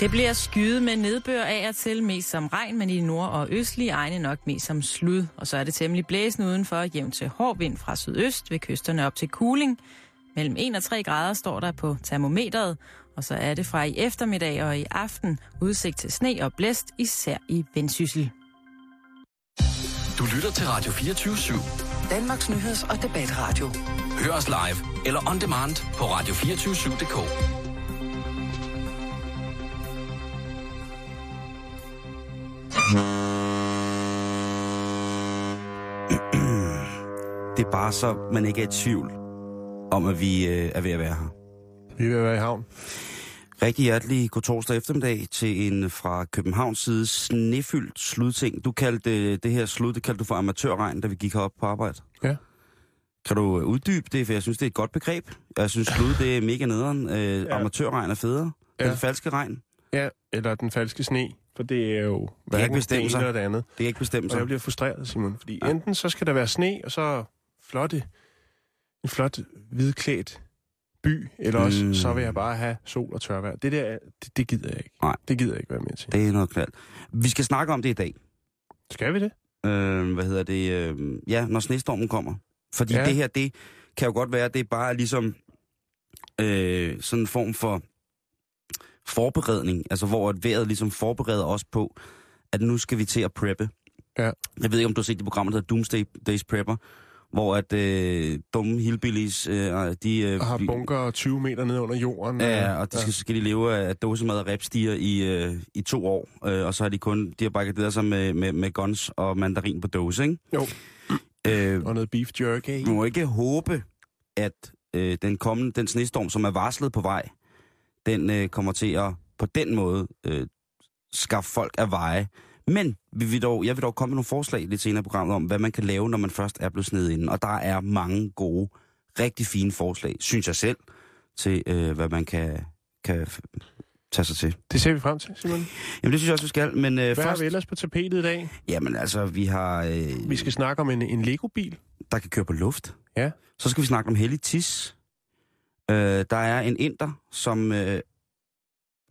Det bliver skyet med nedbør af og til, mest som regn, men i nord- og østlige egne nok mest som slud. Og så er det temmelig blæsende udenfor, jævnt til hård vind fra sydøst ved kysterne op til Kuling. Mellem 1 og 3 grader står der på termometeret, og så er det fra i eftermiddag og i aften udsigt til sne og blæst, især i Vendsyssel. Du lytter til Radio 24-7. Danmarks Nyheds- og Debatradio. Hør os live eller on demand på radio247.dk. Det er bare så, man ikke er i tvivl om, at vi øh, er ved at være her. Vi vil være i havn. Rigtig hjertelig god torsdag eftermiddag til en fra Københavns side snefyldt sludting. Du kaldte øh, det her slud, det kaldte du for amatørregn, da vi gik herop på arbejde. Ja. Kan du øh, uddybe det, for jeg synes, det er et godt begreb. Jeg synes, slud, det er mega nederen. Øh, ja. Amatørregn er federe. Ja. Den falske regn, Ja, eller den falske sne, for det er jo ikke hverken det bestemme ene sig. eller det andet. det kan ikke bestemme Og jeg sig. bliver frustreret, Simon, fordi ja. enten så skal der være sne, og så flotte, en flot hvidklædt by, eller også Mm. så vil jeg bare have sol og tørvejr. Det der, det, det gider jeg ikke. Nej. Det gider jeg ikke være med til. Det er noget klart. Vi skal snakke om det i dag. Skal vi det? øh, hvad hedder det, øh, ja, når snestormen kommer. Fordi ja. Det her, det kan jo godt være, det er bare ligesom øh, sådan en form for forberedning, altså hvor at vejret ligesom forbereder os på, at nu skal vi til at preppe. Ja. Jeg ved ikke, om du har set det program, der hedder Doomsday Days Prepper, hvor at øh, dumme hillbillies, øh, de... Øh, Og har bunker 20 meter ned under jorden. Ja, og de skal, så skal de leve af dåsemad og repstiger i, øh, i to år, øh, og så har de kun, de har barrikaderet sig med, med, med guns og mandarin på dåse, ikke? Jo. Øh, Og noget beef jerky. vi må ikke håbe, at øh, den kommende, den snestorm, som er varslet på vej, den øh, kommer til at på den måde øh, skaffe folk af veje. Men vi vil dog, jeg vil dog komme med nogle forslag lidt senere i programmet om, hvad man kan lave, når man først er blevet snedet inden. Og der er mange gode, rigtig fine forslag, synes jeg selv, til øh, hvad man kan, kan tage sig til. Det ser vi frem til, Simon. Jamen det synes jeg også, vi skal. Men øh, Hvad først, har vi ellers på tapetet i dag? jamen altså, vi har, øh, Vi skal snakke om en, en Lego-bil. der kan køre på luft. Ja. Så skal vi snakke om hellig tis. Øh, der er en inder, som øh,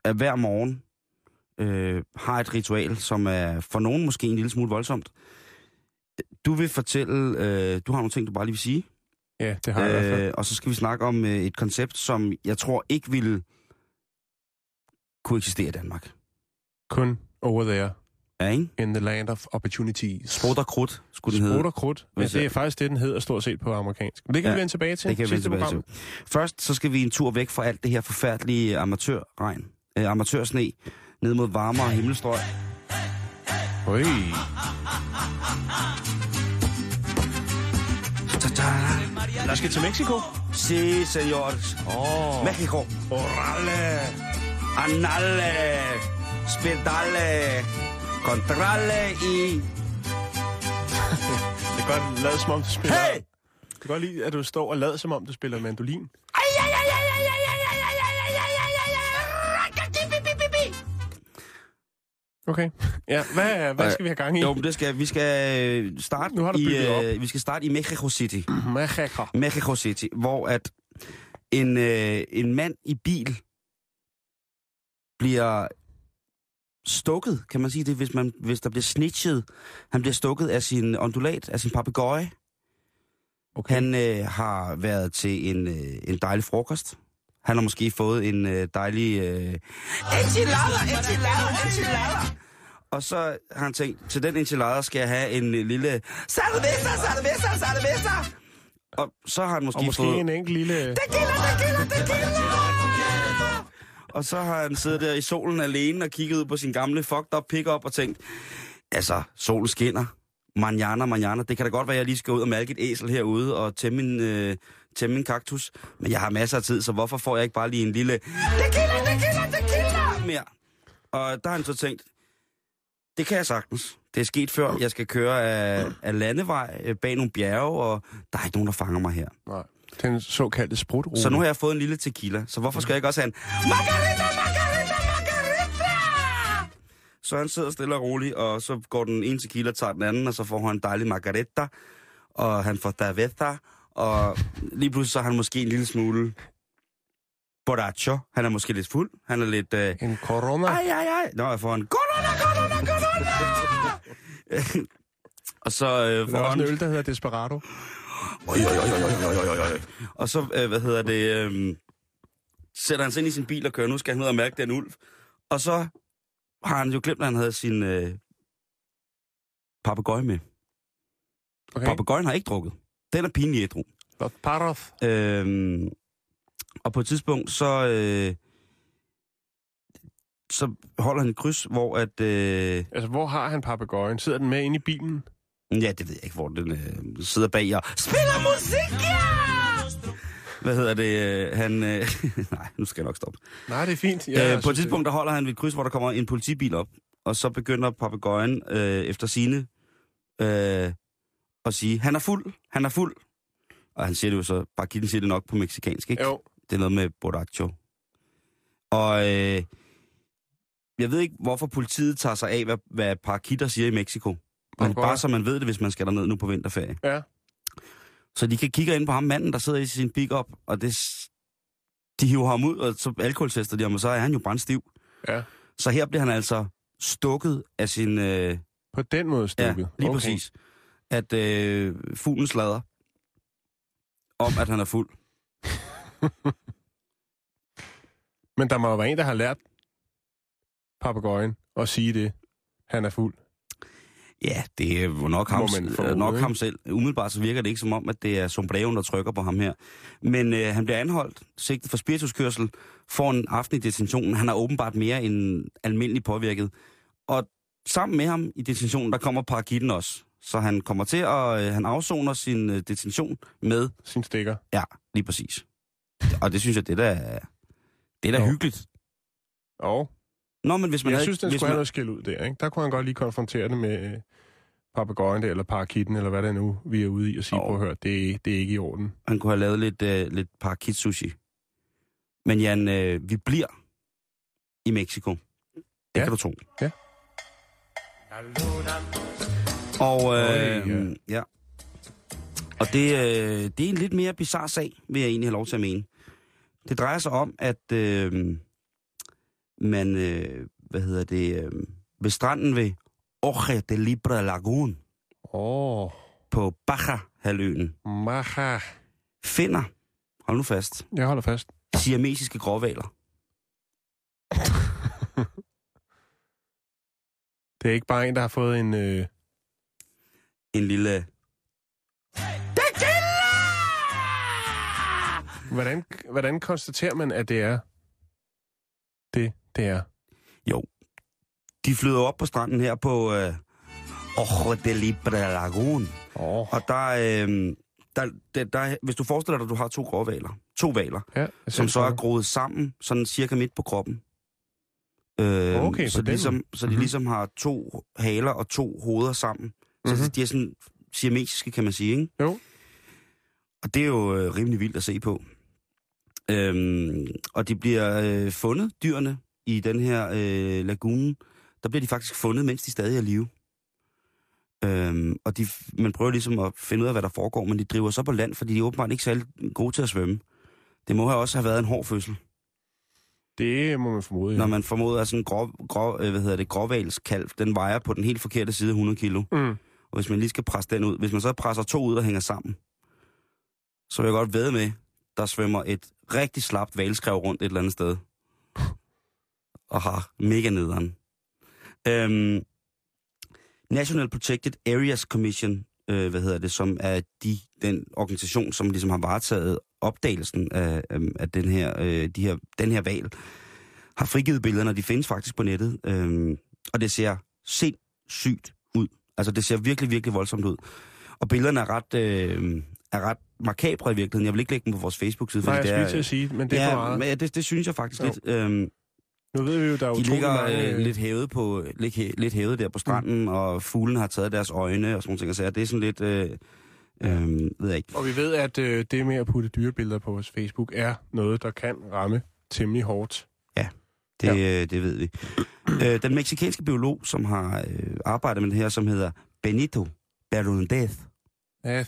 er hver morgen øh, har et ritual, som er for nogen måske en lille smule voldsomt. Du vil fortælle, øh, du har nogle ting, du bare lige vil sige. Ja, det har jeg i hvert fald. Øh, og så skal vi snakke om øh, et koncept, som jeg tror ikke ville kunne eksistere i Danmark. Kun over there, Ja, ikke? in the land of opportunities. Sprut og krudt, skulle den hedde. Sprut og krudt. Hvis det er faktisk det, den hedder stort set på amerikansk. Men det kan Ja, vi vende tilbage til. Det kan vi vende tilbage program. til. Først så skal vi en tur væk fra alt det her forfærdelige amatørregn, øh, amatørsne, ned mod varmere himmelstrøg. Oj. Vi skal til Mexico. Señores. Åh. Oh. Mexico. Orale. Anale. Spedale. Contrale i... Det er godt lade som om, du spiller... Hey! Det er godt lide, at du står og lader som om, du spiller mandolin. Okay. Ja, hvad, hvad skal vi have gang i? Jo, men det skal, vi skal øh, starte Nu har du i, øh, vi skal starte i Mexico City. Mexico. Mexico City, hvor at en, øh, en mand i bil bliver stukket, kan man sige det, hvis, man, hvis der bliver snitchet. Han bliver stukket af sin ondulat, af sin papegøje. Okay. Han øh, har været til en, øh, en dejlig frokost. Han har måske fået en øh, dejlig... Øh, enchilada, enchilada, enchilada. Og så har han tænkt, til den enchilada skal jeg have en øh, lille... Cerveza, cerveza, cerveza! Og så har han måske, Og måske fået... en enkelt lille... Tequila, tequila, tequila! Og så har han siddet der i solen alene og kigget ud på sin gamle fucked up pickup og tænkt, altså, solen skinner. Manjana, manjana. Det kan da godt være, at jeg lige skal ud og malke et æsel herude og tæmme min, øh, tæmme min kaktus. Men jeg har masser af tid, så hvorfor får jeg ikke bare lige en lille tequila, tequila, tequila mere? Og der har han så tænkt, det kan jeg sagtens. Det er sket før. Jeg skal køre af, af landevej øh, bag nogle bjerge, og der er ikke nogen, der fanger mig her. Nej, den såkaldte sprutrute. Så nu har jeg fået en lille tequila, så hvorfor skal jeg ikke også have en margarita, margarita, margarita? Så han sidder stille og roligt, og så går den ene tequila, tager den anden, og så får han en dejlig margarita, og han får daveta, og lige pludselig så har han måske en lille smule Borracho. Han er måske lidt fuld. Han er lidt... Øh, En corona. ej, ej, ej. Nå, jeg får en... Corona, corona, corona! og så øh, Der får er han... en øl, der hedder Desperado. Oj, oj, oj, oj, oj, oj, oj. Og så, øh, hvad hedder det, øh, sætter han sig ind i sin bil og kører. Nu skal han ud og mærke den ulv. Og så har han jo glemt, at han havde sin øh, papegøje med. Okay. Papegøjen har ikke drukket. Den er pinlig ædru. Paparoth. Øhm, og på et tidspunkt, så, øh, så holder han et kryds, hvor at... Øh, Altså, hvor har han papegøjen? Sidder den med inde i bilen? Ja, det ved jeg ikke, hvor den øh, sidder bag og spiller musik, ja! Hvad hedder det? Øh, han... Øh, nej, nu skal jeg nok stoppe. Nej, det er fint. Ja, øh, på et tidspunkt, der holder han ved et kryds, hvor der kommer en politibil op, og så begynder papegøjen øh, efter sine øh, at sige, han er fuld, han er fuld. Og han siger det jo så, bare Kitten siger det nok på meksikansk, ikke? jo, Det er noget med borracho. Og øh, jeg ved ikke, hvorfor politiet tager sig af, hvad, hvad parakitter siger i Mexico. Men bare så man ved det, hvis man skal derned nu på vinterferie. ja. Så de kan kigge ind på ham, manden, der sidder i sin pick-up, og det, de hiver ham ud, og så alkoholtester de ham, og så er han jo brændstiv. Ja. Så her bliver han altså stukket af sin... Øh, På den måde ja, stukket. lige okay. præcis. At øh, fuglen slader om, at han er fuld. Men der må jo være en, der har lært papegøjen at sige det. Han er fuld. Ja, det er jo nok ham, øh, nok ham selv. Umiddelbart så virker det ikke som om, at det er sombreoen, der trykker på ham her. Men øh, han bliver anholdt, sigtet for spirituskørsel, får en aften i detentionen. Han er åbenbart mere end almindelig påvirket. Og sammen med ham i detentionen, der kommer parakitten også. Så han kommer til at, øh, han afsoner sin øh, detention med, Sin stikker. ja, lige præcis. Og det synes jeg, det der er, det er da Jo. hyggeligt. Og Nå, men hvis man jeg havde, synes, den hvis skulle have man, noget skæld ud der. Ikke? Der kunne han godt lige konfrontere det med øh, papegøjen eller parakitten, eller hvad det er nu, vi er ude i, og sige, Jo. prøv at høre, det, det er ikke i orden. han kunne have lavet lidt, øh, lidt parakit sushi. Men Jan, øh, vi bliver i Mexico. Det Ja. kan du tro. Ja. Og, øh, ja. ja. Og det, øh, det er en lidt mere bizarre sag, vil jeg egentlig have lov til at mene. Det drejer sig om, at øh, man, øh, hvad hedder det, øh, ved stranden ved Oje de Libre Lagoon oh, på Baja-halvøen maha. finder, hold nu fast, Jeg holder fast. siamesiske gråvaler. Det er ikke bare en, der har fået en... Øh, En lille... hvordan, hvordan konstaterer man, at det er det, det er? De flyder op på stranden her på øh, Ojo de Libre Lagoon. Oh, Og der, øh, der, der, der, hvis du forestiller dig, at du har to gråvaler, to valer, ja, som så er groet sammen, sådan cirka midt på kroppen. Øh, Okay, så de ligesom, så de Mhm. ligesom har to haler og to hoveder sammen. Så Mhm. de er sådan siamesiske, kan man sige, ikke? Jo. Og det er jo øh, rimelig vildt at se på. Øhm, og de bliver øh, fundet, dyrene, i den her øh, lagune. Der bliver de faktisk fundet, mens de stadig er live. Øhm, og de, man prøver ligesom at finde ud af, hvad der foregår, men de driver så på land, fordi de er åbenbart ikke særlig gode til at svømme. Det må have også have været en hård fødsel, Det må man formode. ja. når man formoder, at sådan en grå, grå, øh, hvad hedder det, gråvalskalv, den vejer på den helt forkerte side 100 kilo. Mm. Og hvis man lige skal presse den ud, hvis man så presser to ud, der hænger sammen, så vil jeg godt ved med, der svømmer et rigtig slapt valskrev rundt et eller andet sted. Og har mega nederen. Øhm, National Protected Areas Commission, øh, hvad hedder det, som er de, den organisation, som ligesom har varetaget opdagelsen af, af, den her, øh, de her, den her val, har frigivet billederne, og de findes faktisk på nettet. Øhm, og det ser sindssygt ud. Altså, det ser virkelig, virkelig voldsomt ud. Og billederne er ret, øh, er ret makabre i virkeligheden. Jeg vil ikke lægge dem på vores Facebook-side, Nej, jeg skulle er... til at sige, men det er for ja, meget. men det, det synes jeg faktisk Jo. lidt. Øhm, Nu ved vi jo, der er de ligger mange... øh, lidt hævet på lidt, hæ- lidt hævet der på stranden, mm. og fuglen har taget deres øjne og sådan nogle ting. Så det er sådan lidt, øh, øh, ved jeg ikke. Og vi ved, at øh, det med at putte dyrebilleder på vores Facebook er noget, der kan ramme temmelig hårdt. Det, ja. det ved vi. øh, den meksikanske biolog, som har øh, arbejdet med det her, som hedder Benito Bernadette, Ja,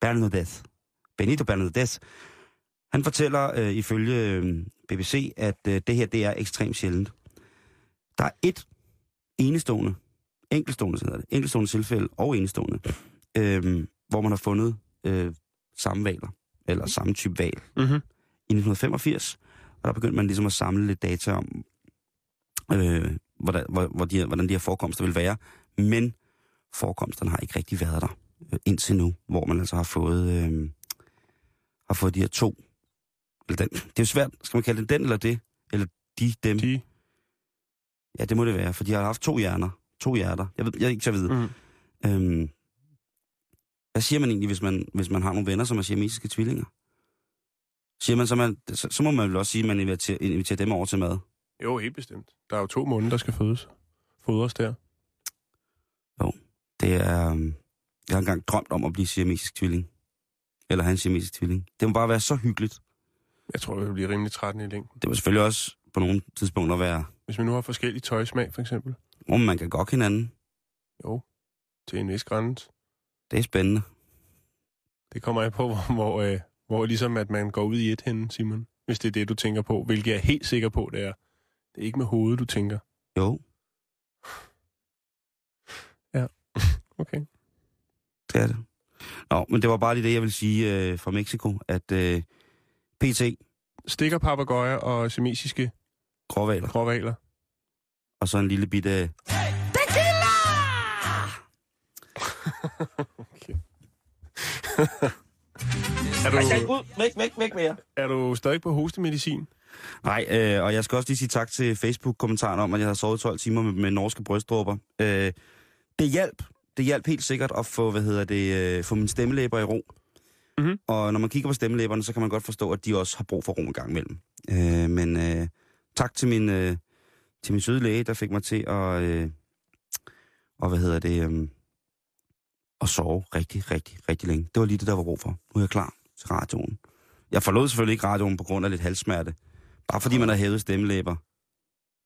Bernadette, Benito Bernadette, Han fortæller øh, ifølge øh, BBC, at øh, det her det er ekstremt sjældent. Der er et enestående, enkeltstående, hedder det, enkeltstående tilfælde og enestående, øh, hvor man har fundet øh, samme valer, eller samme type val. Mm-hmm. I 1985, og der begyndte man ligesom at samle lidt data om, øh, hvordan, hvor, hvor de, hvordan de her forekomster vil være. Men forekomsterne har ikke rigtig været der øh, indtil nu, hvor man altså har fået, øh, har fået de her to. Eller den. Det er jo svært, skal man kalde det den eller det? Eller de, dem? De, Ja, det må det være, for de har haft to hjerner. To hjerter. Jeg ved, jeg er ikke så vide. mm. Øhm, hvad siger man egentlig, hvis man, hvis man har nogle venner, som er siamesiske tvillinger? Siger man så, man, så, så må man vel også sige, at man inviterer, inviterer dem over til mad. Jo, helt bestemt. Der er jo to måneder, der skal fødes. Fodres der. Det er... øhm, Jeg har engang drømt om at blive siamesisk tvilling. Eller have en siamesisk tvilling. Det må bare være så hyggeligt. Jeg tror, jeg bliver rimelig træt i længden. Det må selvfølgelig også på nogle tidspunkter være, Hvis man nu har forskellige tøjsmag, for eksempel. hvor man kan godt hinanden. Jo, til en vis grænse. Det er spændende. Det kommer jeg på, hvor, hvor, øh, hvor ligesom at man går ud i et henne, Simon. Hvis det er det, du tænker på. Hvilket jeg er helt sikker på, det er. Det er ikke med hovedet, du tænker. Jo, Okay. det er det. Nå, men det var bare lige det, jeg vil sige øh, fra Mexico, at øh, PT, Stikker papegøjer og semesiske gråvaler, gråvaler. og så en lille bitte... Okay. er, du, ud! Væk, væk, væk er du stadig på hostemedicin? Nej, øh, og jeg skal også lige sige tak til Facebook-kommentaren om, at jeg har sovet 12 timer med, med norske brystdråber. Øh, det hjalp. Det hjalp helt sikkert at få, hvad hedder det, øh, få mine stemmelæber i ro. Mhm. Og når man kigger på stemmelæberne, så kan man godt forstå, at de også har brug for ro en gang imellem. Øh, men øh, tak til min, øh, til min søde læge, der fik mig til at, øh, og hvad hedder det, øh, at sove rigtig, rigtig, rigtig længe. Det var lige det, der var brug for. Nu er jeg klar til radioen. Jeg forlod selvfølgelig ikke radioen på grund af lidt halssmerte. Bare fordi man har hævet stemmelæber.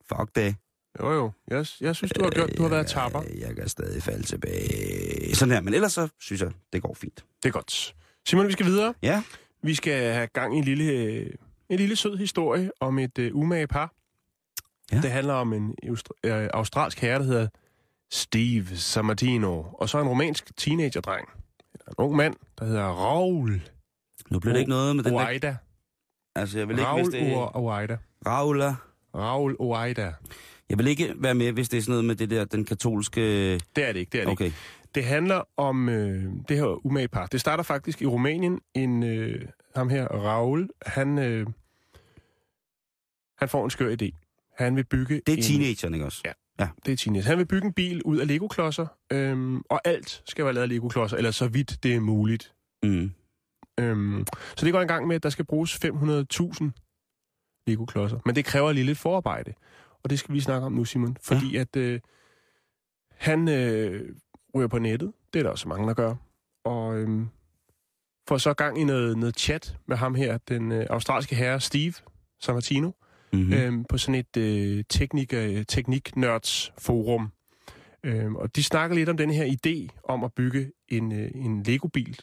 Fuck det. Jo, jo. Jeg, jeg synes, du har, gjort, du har været tapper. Jeg, jeg kan stadig falde tilbage. Sådan her, men ellers så synes jeg, det går fint. Det er godt. Simon, vi skal videre. Ja, Vi skal have gang i en lille, en lille sød historie om et uh, umage par. Ja. Det handler om en øh, australsk herre, der hedder Steve Sammartino, og så en romansk teenagerdreng. En ung mand, der hedder Raul nu bliver det ikke noget med den der... Oaida. Altså, jeg vil ikke, hvis Raul det er... Oaida. Raula. Raul Oaida. Jeg vil ikke være med, hvis det er sådan noget med det der, den katolske... Det er det ikke, det er det ikke. Det handler om øh, det her umage par. Det starter faktisk i Rumænien. En, øh, ham her, Raul, han, øh, han får en skør idé. Han vil bygge Det er en, teenageren, ikke også? Ja. Det er teenage. Han vil bygge en bil ud af Lego-klodser, øhm, og alt skal være lavet af Lego-klodser, eller så vidt det er muligt. Mm. Øhm, så det går en gang med, at der skal bruges 500.000 Lego-klodser. Men det kræver lige lidt forarbejde. Og det skal vi snakke om nu, Simon. Fordi ja. at øh, han øh, ryger på nettet. Det er der også mange, der gør. Og øh, får så gang i noget, noget chat med ham her, den øh, australske herre Steve Sammartino, Mm-hmm. mm. øhm, på sådan et øh, teknik, øh, tekniknørds forum. Øhm, og de snakker lidt om den her idé om at bygge en, øh, en Lego-bil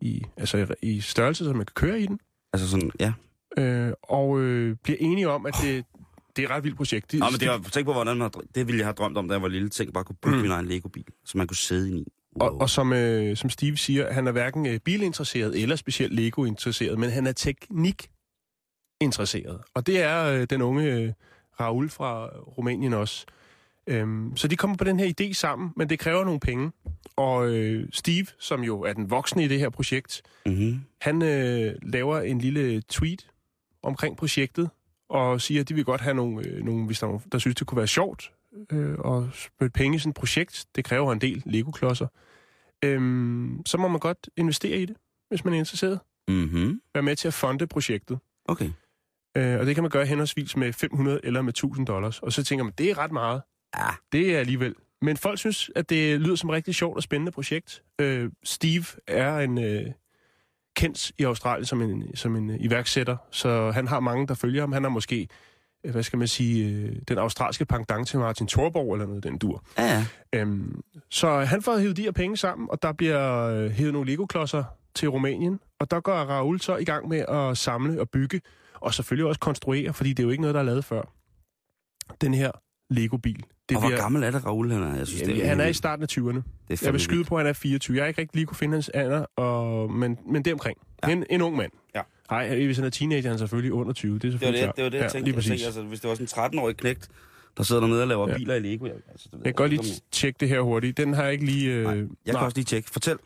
i, altså i, i størrelse, så man kan køre i den. Altså sådan, ja. Øh, og øh, bliver enige om, at det, det er et ret vildt projekt. De, Nå, men det var, tænk på, hvordan man, det ville jeg have drømt om, da jeg var lille. Tænk bare at kunne bygge mm. Min egen Lego-bil, så man kunne sidde i. Wow. Og, og som, øh, som Steve siger, han er hverken øh, bilinteresseret eller specielt Lego-interesseret, men han er teknik-interesseret. Og det er øh, den unge øh, Raul fra Rumænien også. Øhm, så de kommer på den her idé sammen, men det kræver nogle penge. Og øh, Steve, som jo er den voksne i det her projekt, Mm-hmm. han øh, laver en lille tweet omkring projektet, og siger, at de vil godt have nogle, øh, nogle hvis der, er nogen, der synes, det kunne være sjovt øh, at spytte penge i sådan et projekt. Det kræver en del Lego-klodser. Øhm, så må man godt investere i det, hvis man er interesseret. Mm-hmm. Være med til at fonde projektet. Okay. Øh, og det kan man gøre henholdsvis med 500 eller med 1000 dollars. Og så tænker man, det er ret meget. Ja. Det er alligevel. Men folk synes, at det lyder som et rigtig sjovt og spændende projekt. Øh, Steve er en øh, kendt i Australien som en, som en øh, iværksætter, så han har mange, der følger ham. Han har måske, øh, hvad skal man sige, øh, den australske pangdang til Martin Thorborg eller noget den dur. Ja, ja. Øhm, så han får hævet de her penge sammen, og der bliver hævet nogle Lego-klodser til Rumænien, og Og der går Raoul så i gang med at samle og bygge, og selvfølgelig også konstruere, fordi det er jo ikke noget, der er lavet før. Den her Lego-bil. Det og hvor gammel er det, Raoul? Han er, jeg synes, Jamen, det er, han er i starten af 20'erne. det er Jeg vil skyde vildt. på, at han er 24. Jeg har ikke rigtig lige kunne finde hans alder, og, men, men det er omkring. Ja. En, en ung mand. Ja. Nej, hvis han er teenager, er han selvfølgelig under 20. Det er Det var selvfølgelig det, det, var det jeg ja, tænkte. Lige Jeg præcis. tænkte altså, hvis det var sådan en 13-årig knægt, der sidder dernede og laver Ja. biler i Lego. Jeg, altså, det Jeg kan godt lige tjekke det her hurtigt. Den har jeg ikke lige... Øh, Nej, Jeg kan også lige tjekke. Fortæl.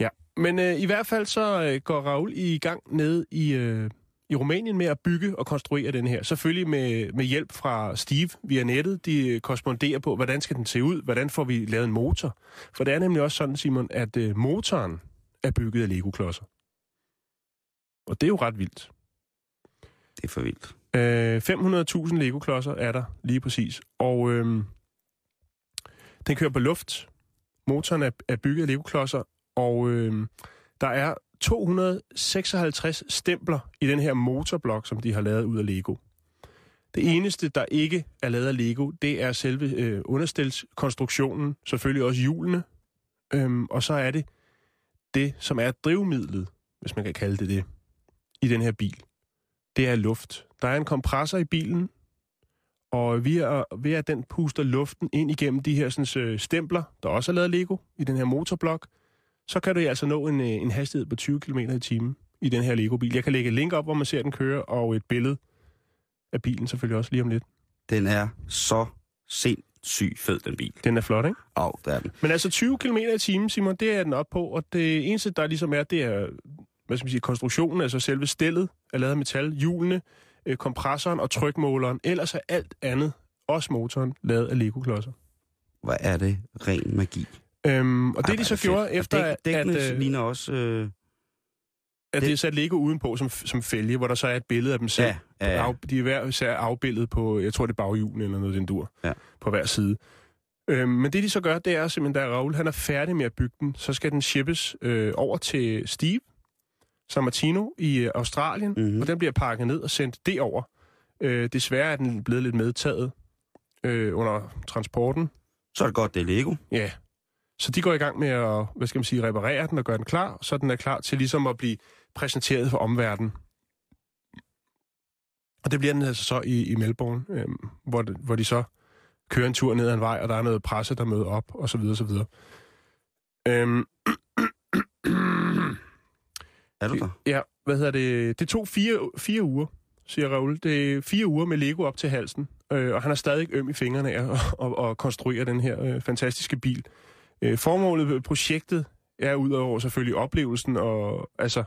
Ja, men øh, i hvert fald så øh, går Raul i gang nede i, øh, i Rumænien med at bygge og konstruere den her. Selvfølgelig med, med hjælp fra Steve via nettet. De korresponderer på, hvordan skal den se ud? Hvordan får vi lavet en motor? For det er nemlig også sådan, Simon, at øh, motoren er bygget af Lego-klodser. Og det er jo ret vildt. Det er for vildt. Øh, 500.000 Lego-klodser er der lige præcis. Og øh, den kører på luft. Motoren er, er bygget af Lego-klodser, og øh, der er 256 stempler i den her motorblok, som de har lavet ud af Lego. Det eneste, der ikke er lavet af Lego, det er selve øh, understilskonstruktionen, selvfølgelig også hjulene, øhm, og så er det det, som er drivmidlet, hvis man kan kalde det det, i den her bil. Det er luft. Der er en kompressor i bilen, og ved at, ved at den puster luften ind igennem de her sådan, øh, stempler, der også er lavet af Lego i den her motorblok, så kan du altså nå en, øh, en hastighed på 20 km i timen i den her Lego-bil. Jeg kan lægge et link op, hvor man ser den køre, og et billede af bilen selvfølgelig også lige om lidt. Den er så sindssygt fed, den bil. Den er flot, ikke? Åh, oh, der er den. Men altså 20 km i timen, Simon, det er den op på, og det eneste, der ligesom er, det er, hvad skal man sige, konstruktionen, altså selve stillet er lavet af metal, hjulene, øh, kompressoren og trykmåleren. Ellers er alt andet, også motoren, lavet af Lego-klodser. Hvor er det ren magi. Øhm, og det, Ej, de så gjorde fedt. efter, at, dæk, at, dækkene øh, ligner også... Øh, at det- er sat Lego udenpå som, som fælge, hvor der så er et billede af dem selv. ja, ja, ja. Af, de er hver især afbildet på, jeg tror det er baghjulen eller noget den dur, Ja. på hver side. Øhm, men det de så gør, det er simpelthen, da Raul han er færdig med at bygge den, så skal den shippes øh, over til Steve, San Martino i øh, Australien, Mhm. mm-hmm. og den bliver pakket ned og sendt derover. Øh, desværre er den blevet lidt medtaget øh, under transporten. Så er det godt, det er Lego. Ja. Så de går i gang med at, hvad skal man sige, reparere den og gøre den klar, så den er klar til ligesom at blive præsenteret for omverdenen. Og det bliver den altså så i, i Melbourne, øh, hvor, det, hvor de så kører en tur ned ad en vej, og der er noget presse, der møder op, og så videre, så videre. Øhm, Er du der? ja, hvad hedder det? Det tog fire, fire uger, siger Raoul. Det er fire uger med Lego op til halsen, øh, og han er stadig øm i fingrene af at, at, at konstruere den her øh, fantastiske bil. Øh, formålet med projektet er udover selvfølgelig oplevelsen og altså,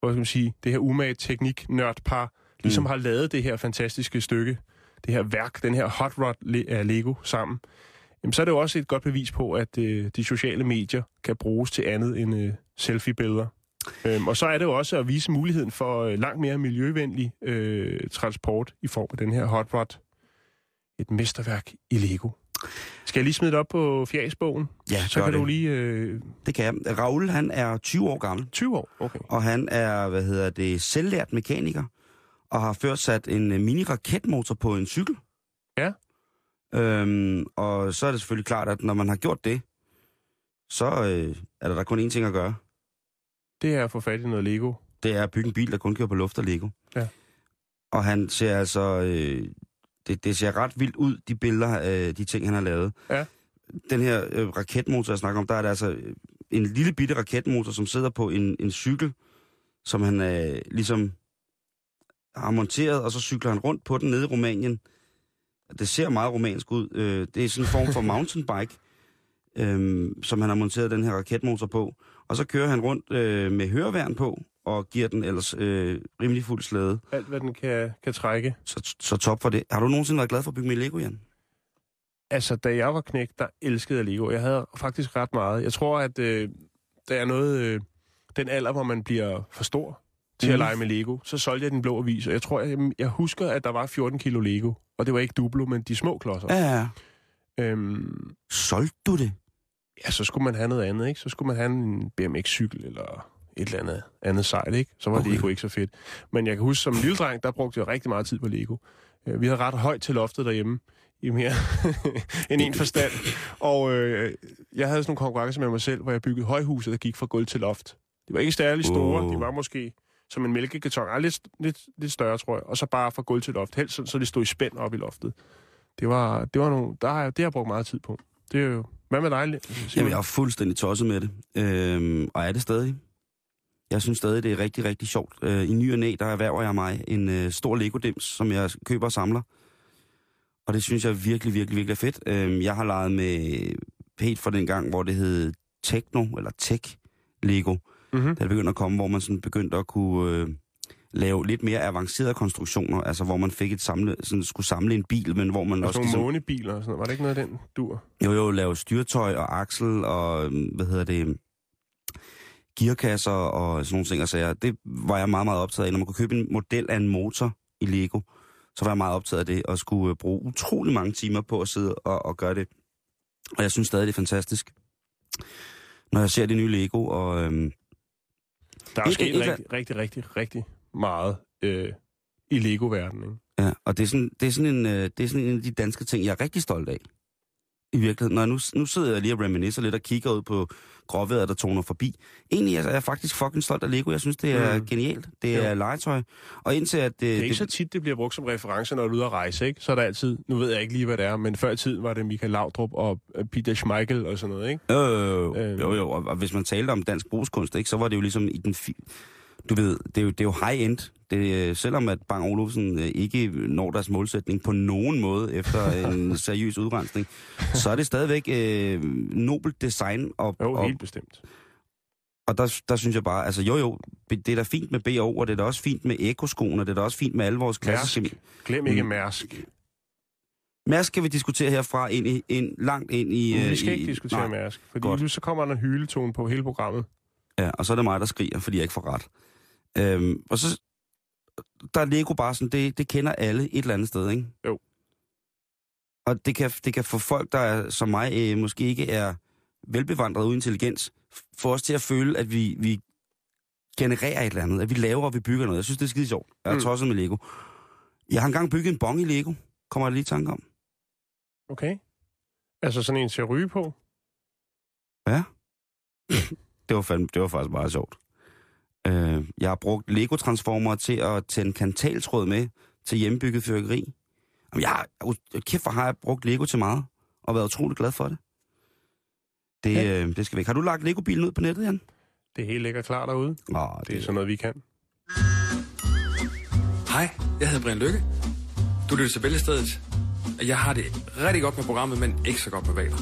hvad skal man sige, det her umage teknik nørdpar, ligesom Mm. har lavet det her fantastiske stykke, det her værk, den her hot rod af Lego sammen. Jamen, så er det jo også et godt bevis på, at øh, de sociale medier kan bruges til andet end øh, selfie-billeder. Øhm, og så er det jo også at vise muligheden for øh, langt mere miljøvenlig øh, transport i form af den her hot rod. Et mesterværk i Lego. Skal jeg lige smide det op på fjasbogen? Ja, Så kan det. du lige... Øh, Det kan jeg. Raoul, han er 20 år gammel, 20 år, okay. og han er, hvad hedder det, selvlært mekaniker, og har ført sat en øh, mini-raketmotor på en cykel. Ja. Øhm, og så er det selvfølgelig klart, at når man har gjort det, så øh, er der, der kun én ting at gøre. Det er at få fat i noget Lego. Det er at bygge en bil, der kun kører på luft og Lego. Ja. Og han ser altså... Øh, det, det ser ret vildt ud, de billeder, øh, de ting, han har lavet. Ja. Den her øh, raketmotor, jeg snakker om, der er det altså øh, en lille bitte raketmotor, som sidder på en, en cykel, som han øh, ligesom har monteret, og så cykler han rundt på den nede i Rumænien. Det ser meget romansk ud. Øh, det er sådan en form for mountainbike, øh, som han har monteret den her raketmotor på. Og så kører han rundt øh, med høreværn på, og giver den ellers øh, rimelig fuld slæde. Alt, hvad den kan, kan trække. Så, så top for det. Har du nogensinde været glad for at bygge med Lego, Jan? Altså, da jeg var knægt, der elskede jeg Lego. Jeg havde faktisk ret meget. Jeg tror, at øh, der er noget... Øh, den alder, hvor man bliver for stor til mm. at Mhm. lege med Lego, så solgte jeg den blå avis, og jeg tror, jeg, jeg husker, at der var 14 kilo Lego. Og det var ikke Duplo, men de små klodser. Ja, ja. Øhm, Solgte du det? ja, så skulle man have noget andet, ikke? Så skulle man have en BMX-cykel eller et eller andet, andet sejt, ikke? Så var Okay. Lego ikke så fedt. Men jeg kan huske, som lille dreng, der brugte jeg rigtig meget tid på Lego. Øh, Vi havde ret højt til loftet derhjemme, i mere end en forstand. Og øh, jeg havde sådan nogle konkurrencer med mig selv, hvor jeg byggede højhuse, der gik fra gulv til loft. De var ikke særlig store. Wow. De var måske som en mælkekarton. Ej, lidt, lidt, lidt større, tror jeg. Og så bare fra gulv til loft. Helst sådan, så det stod i spænd op i loftet. Det var, det var nogle, der har, jeg- det har jeg brugt meget tid på. Det er jo... Hvad med dig, Simon? Jamen, jeg er fuldstændig tosset med det. Øhm, og er det stadig. Jeg synes stadig, det er rigtig, rigtig sjovt. Øh, I ny og næ, der erhverver jeg mig en øh, stor Lego-dims, som jeg køber og samler. Og det synes jeg virkelig, virkelig, virkelig er fedt. Øhm, jeg har leget med helt fra den gang, hvor det hed Techno, eller Tech Lego. Mm-hmm. Da det begyndte at komme, hvor man sådan begyndte at kunne øh, lave lidt mere avancerede konstruktioner. Altså, hvor man fik et samle, sådan, skulle samle en bil, men hvor man Og også... ligesom- nogle månebiler og sådan noget. Var det ikke noget af den dur? jo, jo, lave styrtøj og aksel og, øhm, hvad hedder det, gearkasser og sådan nogle ting. Altså, det var jeg meget, meget optaget af. Når man kunne købe en model af en motor i Lego, så var jeg meget optaget af det, og skulle øh, bruge utrolig mange timer på at sidde og, og gøre det. Og jeg synes stadig, det er fantastisk. Når jeg ser det nye Lego, og øhm, Der er jo Et- sket et- et- rigtig, rigtig, rigtig, rigtig meget øh, i Lego-verdenen. Ja, og det er, sådan, det, er sådan en, øh, det er sådan en af de danske ting, jeg er rigtig stolt af. I virkeligheden. Når jeg nu, nu sidder jeg lige og reminiscer lidt og kigger ud på gråvejret, der toner forbi. Egentlig er jeg faktisk fucking stolt af Lego. Jeg synes, det er Mm. genialt. Det er Jo. legetøj. Og indtil at det... Det er ikke så tit, det bliver brugt som reference, når du er ude at rejse, ikke? Så er der altid, nu ved jeg ikke lige, hvad det er, men før i tiden var det Michael Laudrup og øh, Peter Schmeichel og sådan noget, ikke? Øh, jo, Øhm. jo, jo, og, og hvis man talte om dansk brugskunst, ikke, så var det jo ligesom i den... Fi- du ved, det er jo, det er jo high-end. Det, er- selvom at Bang Olufsen øh, ikke når deres målsætning på nogen måde efter en seriøs udrensning, så er det stadigvæk øh, nobelt design og, Jo, og, helt bestemt. Og der, der synes jeg bare, altså jo jo, det er da fint med BO, og det er da også fint med ekoskoene, og det er da også fint med alle vores klassiske... Mærsk. Glem ikke Mm. Mærsk. Mærsk skal vi diskutere herfra ind i, ind, langt ind i... Men øh, vi skal i, ikke diskutere nej. Mærsk, fordi Godt. nu så kommer der en hyletone på hele programmet. Ja, og så er det mig, der skriger, fordi jeg ikke får ret. Øhm, og så... Der er Lego bare sådan, det, det kender alle et eller andet sted, ikke? Jo. Og det kan, det kan få folk, der er, som mig øh, måske ikke er velbevandret uden intelligens, få os til at føle, at vi, vi genererer et eller andet, at vi laver og vi bygger noget. Jeg synes, det er skide sjovt. Jeg er Mm. tosset med Lego. Jeg har engang bygget en bong i Lego. Kommer jeg lige i tanke om. Okay? Altså sådan en til at ryge på. Ja. det, var fandme, det var faktisk meget sjovt. Øh, jeg har brugt Lego-transformer til at tænde kantaltråd med til hjemmebygget fyrkeri. Jamen, jeg har, kæft, hvor har jeg brugt Lego til meget, og været utrolig glad for det. Det, Ja. øh, det skal væk. Har du lagt Lego-bilen ud på nettet, Jan? Det hele ligger klar derude. Åh, Det er sådan noget, vi kan. Hej, jeg hedder Brian Lykke. Du lytter til Bæltestedet. og Jeg har det rigtig godt med programmet, men ikke så godt med valer.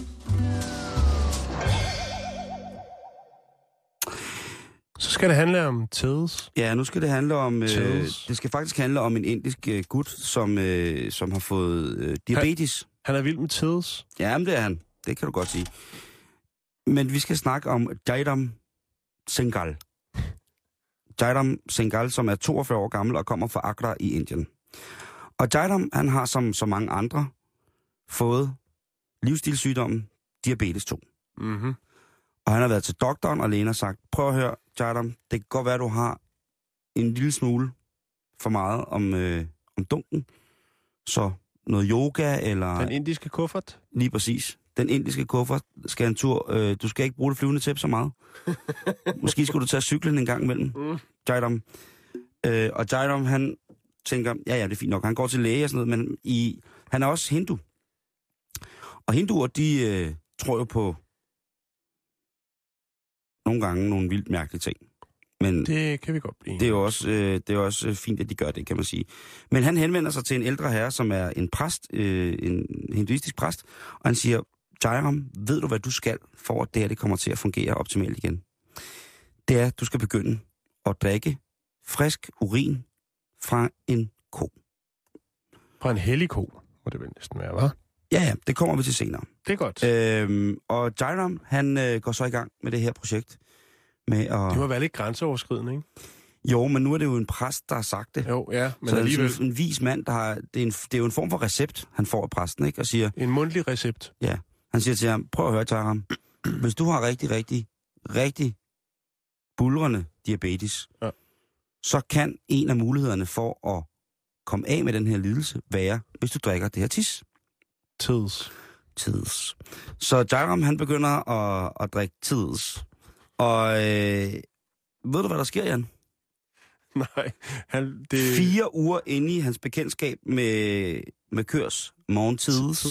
Skal det handle om Teds. Ja, nu skal det handle om... Øh, det skal faktisk handle om en indisk øh, gut, som, øh, som har fået øh, diabetes. Han er vild med Teds. Ja, men det er han. Det kan du godt sige. Men vi skal snakke om Jaidam Sengal. Jaidam Sengal, som er 42 år gammel og kommer fra Agra i Indien. Og Jaidam, han har som så mange andre fået livsstilssygdommen diabetes 2. Mm-hmm. Og han har været til doktoren, og lægen har sagt, prøv at høre, Jaidam, det kan godt være, du har en lille smule for meget om, øh, om dunken. Så noget yoga, eller... Den indiske kuffert. Lige præcis. Den indiske kuffert skal en tur. Øh, du skal ikke bruge det flyvende tæppe så meget. Måske skulle du tage cyklen en gang imellem. Mm. Jaidam. Øh, og Jaidam, han tænker, ja, ja, det er fint nok. Han går til læge og sådan noget, men i, han er også hindu. Og hinduer, de øh, tror jo på nogle gange nogle vildt mærkelige ting. Men Det kan vi godt blive. det er jo også, øh, det er også øh, fint, at de gør det, kan man sige. Men han henvender sig til en ældre herre, som er en præst, øh, en hinduistisk præst, og han siger, Jairam, ved du, hvad du skal, for at det her det kommer til at fungere optimalt igen? Det er, at du skal begynde at drikke frisk urin fra en ko. Fra en hellig ko, må det vel næsten være, hva'? Ja, ja, det kommer vi til senere. Det er godt. Øh, Øhm, og Jairam, han øh, går så i gang med det her projekt. Med at... det må være lidt grænseoverskridende, ikke? Jo, men nu er det jo en præst, der har sagt det. Jo, ja, men så alligevel sådan en vis mand, der har... Det er, en, det er jo en form for recept, han får af præsten, ikke? Og siger, en mundtlig recept. ja, han siger til ham, prøv at høre, Taram. Hvis du har rigtig, rigtig, rigtig bulrende diabetes, Ja. så kan en af mulighederne for at komme af med den her lidelse være, hvis du drikker det her tis. Tids. Tids. Så Jairam, han begynder at, at drikke tids. Og øh, ved du, hvad der sker, Jan? Nej, han, det... Fire uger inde i hans bekendtskab med, med kørs morgentids,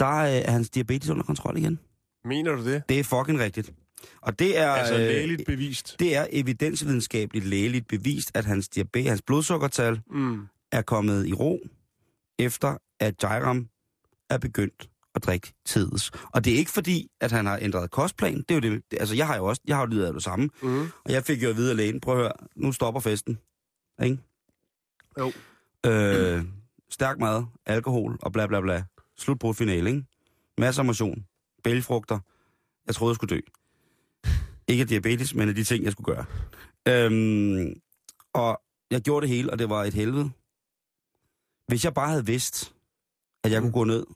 der er hans diabetes under kontrol igen. Mener du det? Det er fucking rigtigt. Og det er, Altså øh, lægeligt bevist. det er evidensvidenskabeligt lægeligt bevist, at hans diabetes, hans blodsukkertal Mm. er kommet i ro, efter at Jairam er begyndt at drikke tids. Og det er ikke fordi, at han har ændret kostplan. Det er jo det, det- altså jeg har jo også, jeg har jo lidet af det samme. Mm. Og jeg fik jo at vide af lægen, prøv at høre, nu stopper festen. Ikke? Jo. Øh, stærk mad, alkohol og bla bla bla. Slut på finale, ikke? Masser af motion, bælgefrugter. Jeg troede, jeg skulle dø. Ikke af diabetes, men af de ting, jeg skulle gøre. Øhm, og jeg gjorde det hele, og det var et helvede. Hvis jeg bare havde vidst, at jeg kunne gå ned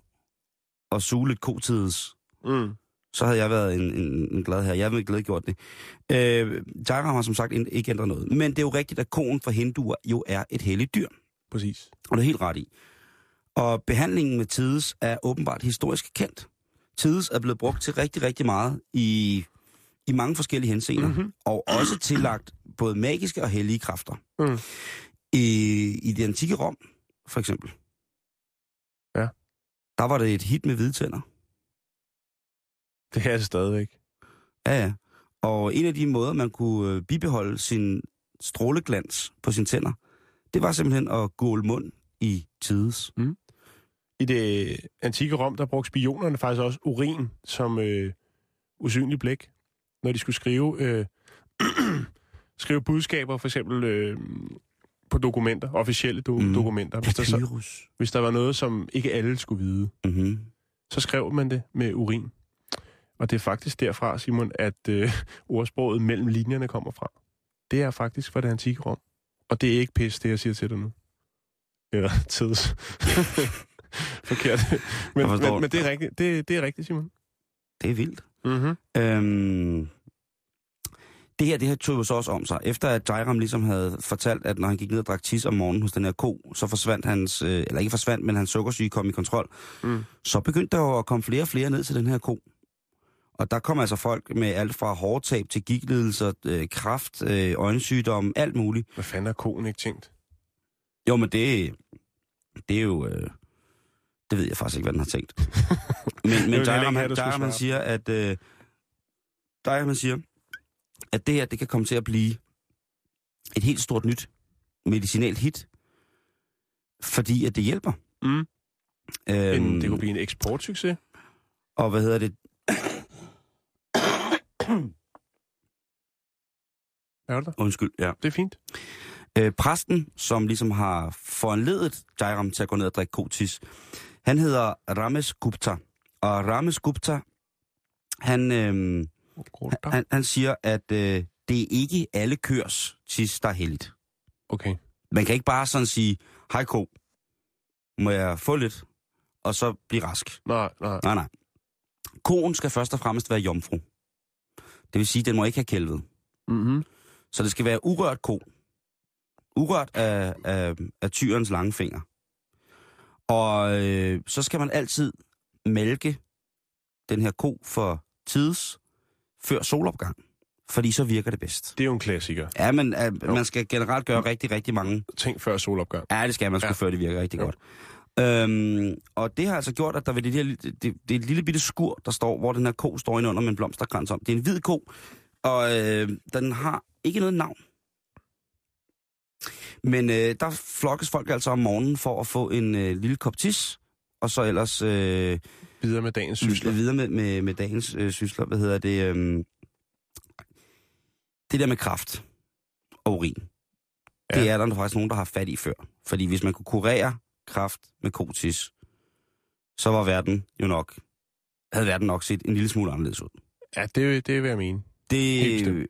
og suge lidt kotids, Mm. så havde jeg været en, en, en glad her. Jeg havde glæde gjort det. Øh, Jairam har som sagt ikke ændret noget. Men det er jo rigtigt, at koen for hinduer jo er et helligt dyr. Præcis. Og det er helt ret i. Og behandlingen med tides er åbenbart historisk kendt. Tides er blevet brugt til rigtig, rigtig meget i, i mange forskellige henseender. Mhm. Og også tillagt både magiske og hellige kræfter. Mm. I, I det antikke Rom, for eksempel. Der var det et hit med hvide tænder. Det er det stadigvæk. Ja, ja. Og en af de måder, man kunne øh, bibeholde sin stråleglans på sine tænder, det var simpelthen at gåle mund i tides. I det antikke Rom, der brugte spionerne faktisk også urin som øh, usynlig blæk, når de skulle skrive, øh, skrive budskaber, for eksempel øh, på dokumenter, officielle do- mm. dokumenter. Hvis der, så, Papyrus. hvis der var noget, som ikke alle skulle vide, Mm-hmm. så skrev man det med urin. Og det er faktisk derfra, Simon, at øh, ordsproget mellem linjerne kommer fra. Det er faktisk fra det antikke Rom. Og det er ikke pis, det jeg siger til dig nu. Eller tids. Forkert. Men, men, men det er rigtigt, det, det er rigtigt Simon. Det er vildt. Mm-hmm. Øhm, det her, det her tog jo så også om sig. Efter at Jairam ligesom havde fortalt, at når han gik ned og drak tis om morgenen hos den her ko, så forsvandt hans, øh, eller ikke forsvandt, men hans sukkersyge kom i kontrol. Mm. Så begyndte der jo at komme flere og flere ned til den her ko. Og der kom altså folk med alt fra hårtab til gigtlidelser, øh, kraft, øh, øjensygdom, alt muligt. Hvad fanden har konen ikke tænkt? Jo, men det, det er jo... Øh, det ved jeg faktisk ikke, hvad den har tænkt. Men, men Jairam, han, Jairam han siger, at... Øh, Jairam han siger, at det her, det kan komme til at blive et helt stort nyt medicinalt hit, fordi at det hjælper. Mm. Øhm, En, det kunne blive en eksportsucces. Og hvad hedder det? Er der? Undskyld, ja. Det er fint. Øh, præsten, som ligesom har foranledet Jairam til at gå ned og drikke kotis, han hedder Ramesh Gupta. Og Ramesh Gupta, han, øh, han, han siger, at øh, det er ikke alle kørs tis, der er heldigt. Okay. Man kan ikke bare sådan sige, hej ko, må jeg få lidt, og så blive rask. Nej, nej. Nej, nej. Koen skal først og fremmest være jomfru. Det vil sige, den må ikke have kælvet. Mm-hmm. Så det skal være urørt ko. Urørt af, af, af tyrens lange finger. Og øh, så skal man altid mælke den her ko for tids før solopgang. Fordi så virker det bedst. Det er jo en klassiker. Ja, men uh, man skal generelt gøre rigtig, rigtig mange Tænk før solopgang. Ja, det skal man sgu, Ja. ja. før det virker rigtig Jo. godt. Øhm, og det har altså gjort, at der ved det, her, det, det er et lille bitte skur, der står, hvor den her ko står inde under med en blomsterkrans om. Det er en hvid ko, og øh, den har ikke noget navn. Men øh, der flokkes folk altså om morgenen for at få en øh, lille kop tis, og så ellers øh, Videre med dagens sysler. videre med, med, med dagens øh, sysler. Hvad hedder det? Øh, det der med kraft og urin. Ja. Det er der faktisk nogen, der har fat i før. Fordi hvis man kunne kurere kraft med kotis, så var verden jo nok, havde verden nok set en lille smule anderledes ud. Ja, det, det vil jeg mene. Det,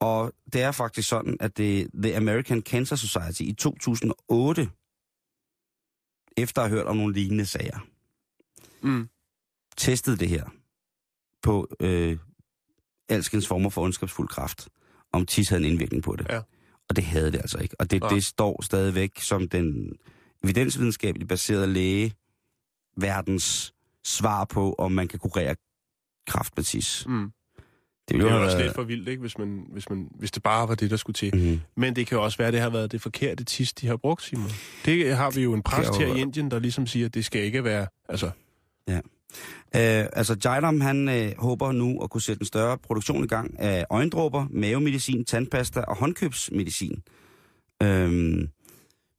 og det er faktisk sådan, at det, The American Cancer Society i 2008, efter at have hørt om nogle lignende sager, Mm. testede det her på øh, alskens former for ondskabsfuld kraft, om tis havde en indvirkning på det. Ja. Og det havde det altså ikke. Og det, Nej. det står stadigvæk som den evidensvidenskabeligt baserede læge verdens svar på, om man kan kurere kraft med tis. Mm. Det ville er jo også lidt for vildt, ikke? Hvis, man, hvis, man, hvis det bare var det, der skulle til. Mhm. Men det kan jo også være, at det har været det forkerte tis, de har brugt, Simon. Det har vi jo en præst Det er her i Indien, der ligesom siger, at det skal ikke være... Altså, Øh, altså, Jairam, han øh, håber nu at kunne sætte en større produktion i gang af øjendråber, mavemedicin, tandpasta og håndkøbsmedicin. Øh,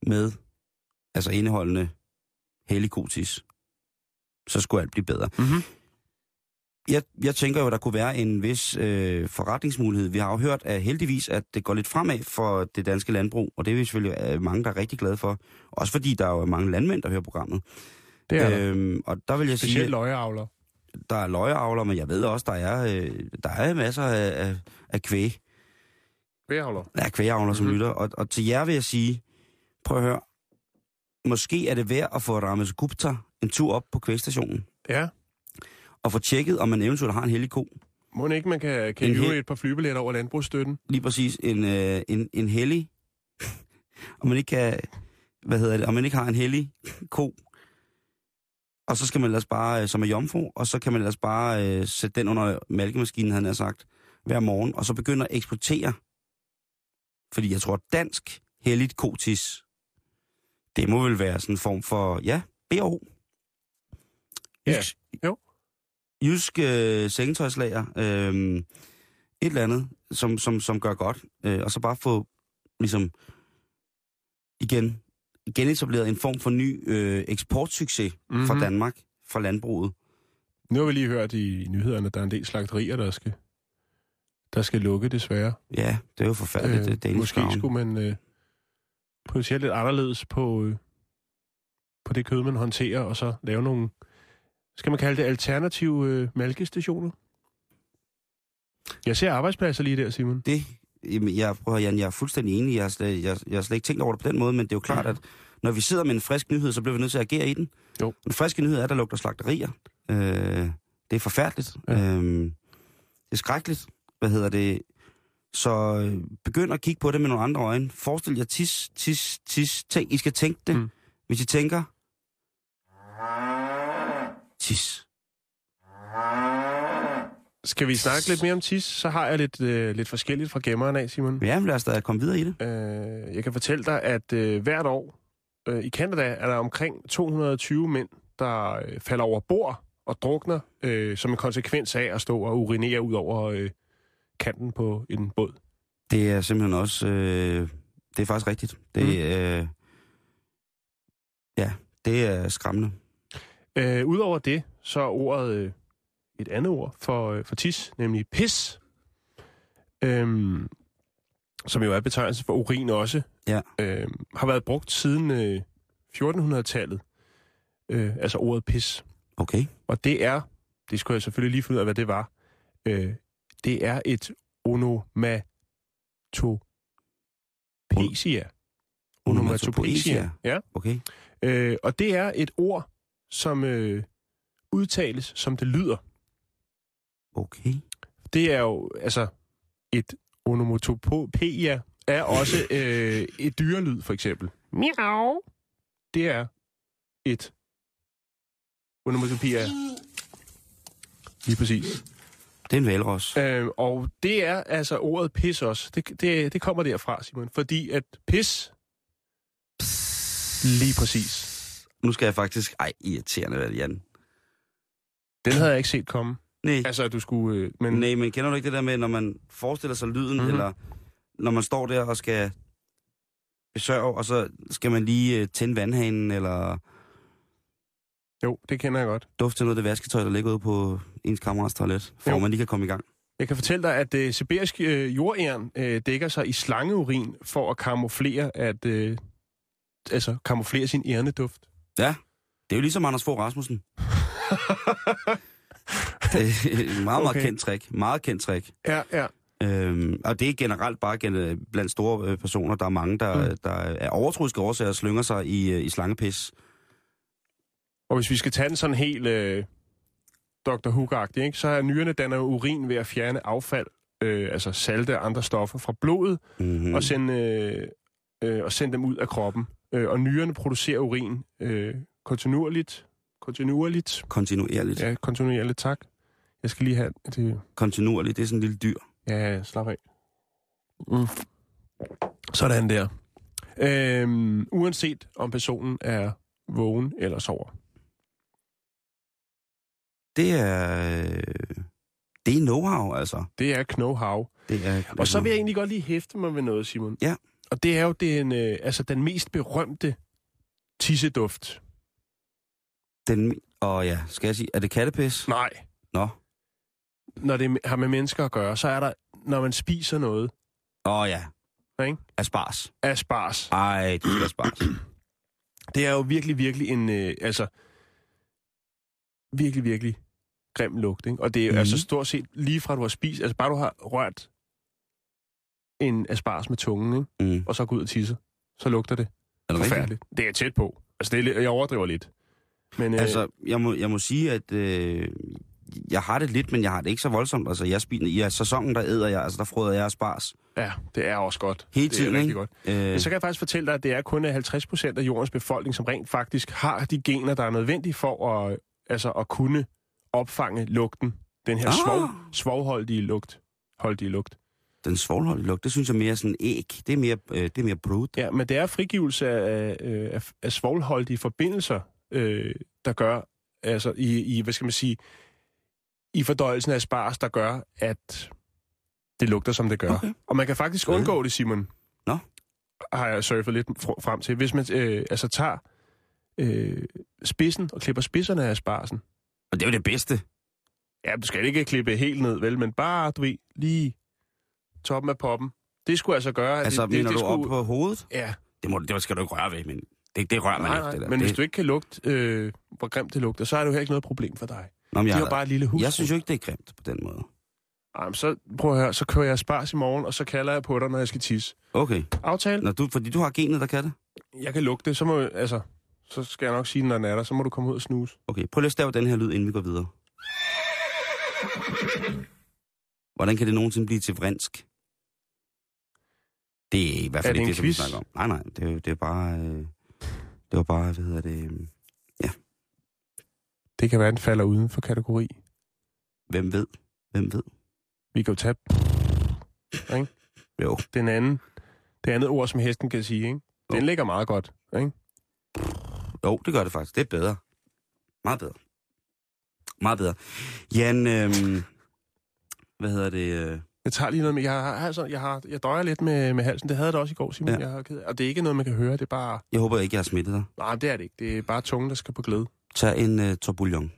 med, altså indeholdende helikotis. Så skulle alt blive bedre. Mhm. Jeg, jeg tænker jo, at der kunne være en vis øh, forretningsmulighed. Vi har jo hørt at heldigvis, at det går lidt fremad for det danske landbrug, og det er vi selvfølgelig øh, mange, der er rigtig glade for. Også fordi der er jo mange landmænd, der hører programmet. Det er øh, Øhm, og der vil jeg sige, specielt løjeavler. der er løjeavler, men jeg ved også, der er, øh, der er masser af, af, af kvæg, Kvægeavler. af kvægavler, som Mhm. lytter. Og, og til jer vil jeg sige, prøv at høre, måske er det værd at få Rames Gupta en tur op på kvægstationen, Ja. og få tjekket, om man eventuelt har en hellig ko. Må ikke, man kan, kan En hel- et par flybilletter over landbrugsstøtten? Lige præcis en, øh, en, en hellig, om man ikke kan, hvad hedder det, om man ikke har en hellig ko, og så skal man ellers bare, øh, som er jomfru, og så kan man ellers bare øh, sætte den under mælkemaskinen, han har sagt, hver morgen, og så begynde at eksportere. Fordi jeg tror, dansk helligt kotis, det må vel være sådan en form for, ja, BO. Ja, jo. Jysk øh, sengetøjslager, øh, et eller andet, som, som, som gør godt, øh, og så bare få, ligesom, igen, genetableret en form for ny øh, eksportsucces mm-hmm. Mhm. for Danmark, for landbruget. Nu har vi lige hørt i nyhederne, at der er en del slagterier, der skal, der skal lukke, desværre. Ja, det er jo forfærdeligt, øh, det måske skulle man øh, prioritere lidt anderledes på, øh, på det kød, man håndterer, og så lave nogle, skal man kalde det alternative øh, mælkestationer? Jeg ser arbejdspladser lige der, Simon. Det, jamen, jeg, prøver, Jan, jeg er fuldstændig enig. Jeg har, slet, jeg, jeg har slet ikke tænkt over det på den måde, men det er jo klart, at når vi sidder med en frisk nyhed, så bliver vi nødt til at agere i den. Jo. Den friske nyhed er, at der lugter slagterier. Øh, det er forfærdeligt. Ja. Øh, det er skrækkeligt. Hvad hedder det? Så øh, begynd at kigge på det med nogle andre øjne. Forestil jer tis, tis, tis. Tænk, I skal tænke det. Mm. Mm. Hvis I tænker... Tis. Skal vi snakke lidt mere om tis, så har jeg lidt, øh, lidt forskelligt fra gemmeren af, Simon. Ja, lad os da komme videre i det. Øh, jeg kan fortælle dig, at øh, hvert år øh, i Canada er der omkring 220 mænd, der øh, falder over bord og drukner øh, som en konsekvens af at stå og urinere ud over øh, kanten på en båd. Det er simpelthen også... Øh, det er faktisk rigtigt. Det, mm. øh, ja, det er skræmmende. Øh, Udover det, så er ordet øh, et andet ord for, øh, for tis, nemlig pis. Øhm, som jo er betegnelse for urin også. Ja. Øhm, har været brugt siden øh, 1400-tallet. Øh, altså ordet pis. Okay. Og det er, det skulle jeg selvfølgelig lige finde ud af, hvad det var. Øh, det er et onomatopoesia. Onomatopoesia. Ja. Okay. Øh, og det er et ord, som øh, udtales, som det lyder. Okay. Det er jo, altså, et onomatopoeia er også øh, et dyrelyd, for eksempel. Miau. Det er et onomatopoeia. Lige præcis. Det er en valros. Øh, og det er altså ordet pis også. Det, det, det kommer derfra, Simon. Fordi at pis... Lige præcis. Nu skal jeg faktisk... Ej, irriterende, er, Jan. Den havde jeg ikke set komme. Nej. Altså, at du skulle... Øh, men Nej, men kender du ikke det der med, når man forestiller sig lyden, Mhm. mm-hmm. eller når man står der og skal besørge, og så skal man lige øh, tænde vandhanen, eller jo, det kender jeg godt. dufte noget af det vasketøj, der ligger ude på ens kammerats toilet, for Jo. man lige kan komme i gang. Jeg kan fortælle dig, at øh, sibirisk øh, jordæren øh, dækker sig i slangeurin for at kamuflere, at, øh, altså, kamuflere sin ærneduft. Ja, det er jo ligesom Anders Fogh Rasmussen. det er et meget, meget Okay. kendt trick. Meget kendt trick. Ja, ja. Øhm, og det er generelt bare gen- blandt store øh, personer. Der er mange, der, Mm. der af overtroiske årsager slynger sig i, øh, i slangepis. Og hvis vi skal tage den sådan helt øh, Dr. Hook-agtig, ikke, så er nyrerne danner urin ved at fjerne affald, øh, altså salte og andre stoffer fra blodet, Mm-hmm. mm. og, sende, øh, øh, og sende dem ud af kroppen. Øh, og nyrerne producerer urin øh, kontinuerligt. Kontinuerligt. Kontinuerligt. Ja, kontinuerligt, tak. Jeg skal lige have det. kontinuerligt. Det er sådan en lille dyr. Ja, slap af. Mm. Sådan der. Øhm, uanset om personen er vågen eller sover. Det er... Det er know-how, altså. Det er know-how. Det er, Og så vil jeg egentlig godt lige hæfte mig ved noget, Simon. Ja. Og det er jo den, øh, altså den mest berømte tisseduft. Den, og ja, skal jeg sige, er det kattepis? Nej. Nå. Når det har med mennesker at gøre, så er der, når man spiser noget, Åh oh, ja. Ikke? Aspars. asparges. Ej, det skal aspars. Det er jo virkelig, virkelig en, øh, altså, virkelig, virkelig grim lugt, ikke? Og det er mm. Mhm. altså stort set lige fra du har spist, altså bare du har rørt en asparges med tungen, ikke? Mm. og så går ud og tisser, så lugter det Er det rigtigt? forfærdeligt. Det er tæt på. Altså, det er, jeg overdriver lidt. Men øh, Altså, jeg må, jeg må sige, at øh, jeg har det lidt, men jeg har det ikke så voldsomt. Altså, jeg spiser, i sæsonen, der æder jeg, altså der frøder jeg aspars. ja, det er også godt. Hele det er tiden, ikke? godt. Øh, Men så kan jeg faktisk fortælle dig, at det er kun 50 procent af jordens befolkning, som rent faktisk har de gener, der er nødvendige for at, altså, at kunne opfange lugten. Den her Ah. svov, svovholdige lugt. Holdige lugt. den svovlholdige lugt, det synes jeg mere er sådan æg. Det er mere, øh, det er mere brud. Ja, men det er frigivelse af, øh, af, af svovlholdige forbindelser, øh, der gør, altså i, i, hvad skal man sige, i fordøjelsen af spars, der gør, at det lugter, som det gør. Okay. Og man kan faktisk undgå det, Simon. Nå. Har jeg surfet lidt fr- frem til. Hvis man øh, altså tager øh, spidsen og klipper spidserne af sparsen. Og det er jo det bedste. Ja, du skal ikke klippe helt ned, vel, men bare, du ved, lige toppen af poppen. Det skulle altså gøre, at Altså, det, mener det, det du op skulle... på hovedet? Ja, Det, må, det skal du ikke røre ved, men det, det rører man nej, ikke, nej. det der. Men det, hvis du ikke kan lugte, øh, hvor grimt det lugter, så er det jo heller ikke noget problem for dig. Nå, men Det jeg, er jo bare et lille hus. jeg synes jo ikke, det er grimt på den måde. Jamen, så prøv at høre, så kører jeg spars i morgen, og så kalder jeg på dig, når jeg skal tisse. Okay. Aftale? Når du, fordi du har genet, der kan det? Jeg kan lugte det, så må altså, så skal jeg nok sige, når den er der, så må du komme ud og snuse. Okay, prøv lige at stave den her lyd, inden vi går videre. Hvordan kan det nogensinde blive til vrinsk? Det er i hvert Er fald det ikke det, som vi snakker om. Nej, nej, det er, det er bare... Øh, det var bare, hvad hedder det... Det kan være, den falder uden for kategori. Hvem ved? Hvem ved? Vi kan jo tage Jo, den anden, det andet ord, som hesten kan sige, ikke? Den Jo. ligger meget godt, ikke? jo, det gør det faktisk. Det er bedre. Meget bedre. Meget bedre. Jan, øh, hvad hedder det? Øh, Jeg tager lige noget med, jeg har, altså, jeg har, jeg døjer lidt med, med halsen. Det havde jeg da også i går, Simon. Ja. Jeg har ked. Og det er ikke noget, man kan høre. Det er bare, jeg håber ikke, jeg har smittet dig. nej, det er det ikke. Det er bare tungen, der skal på glæde. Tag en øh, torbouillon.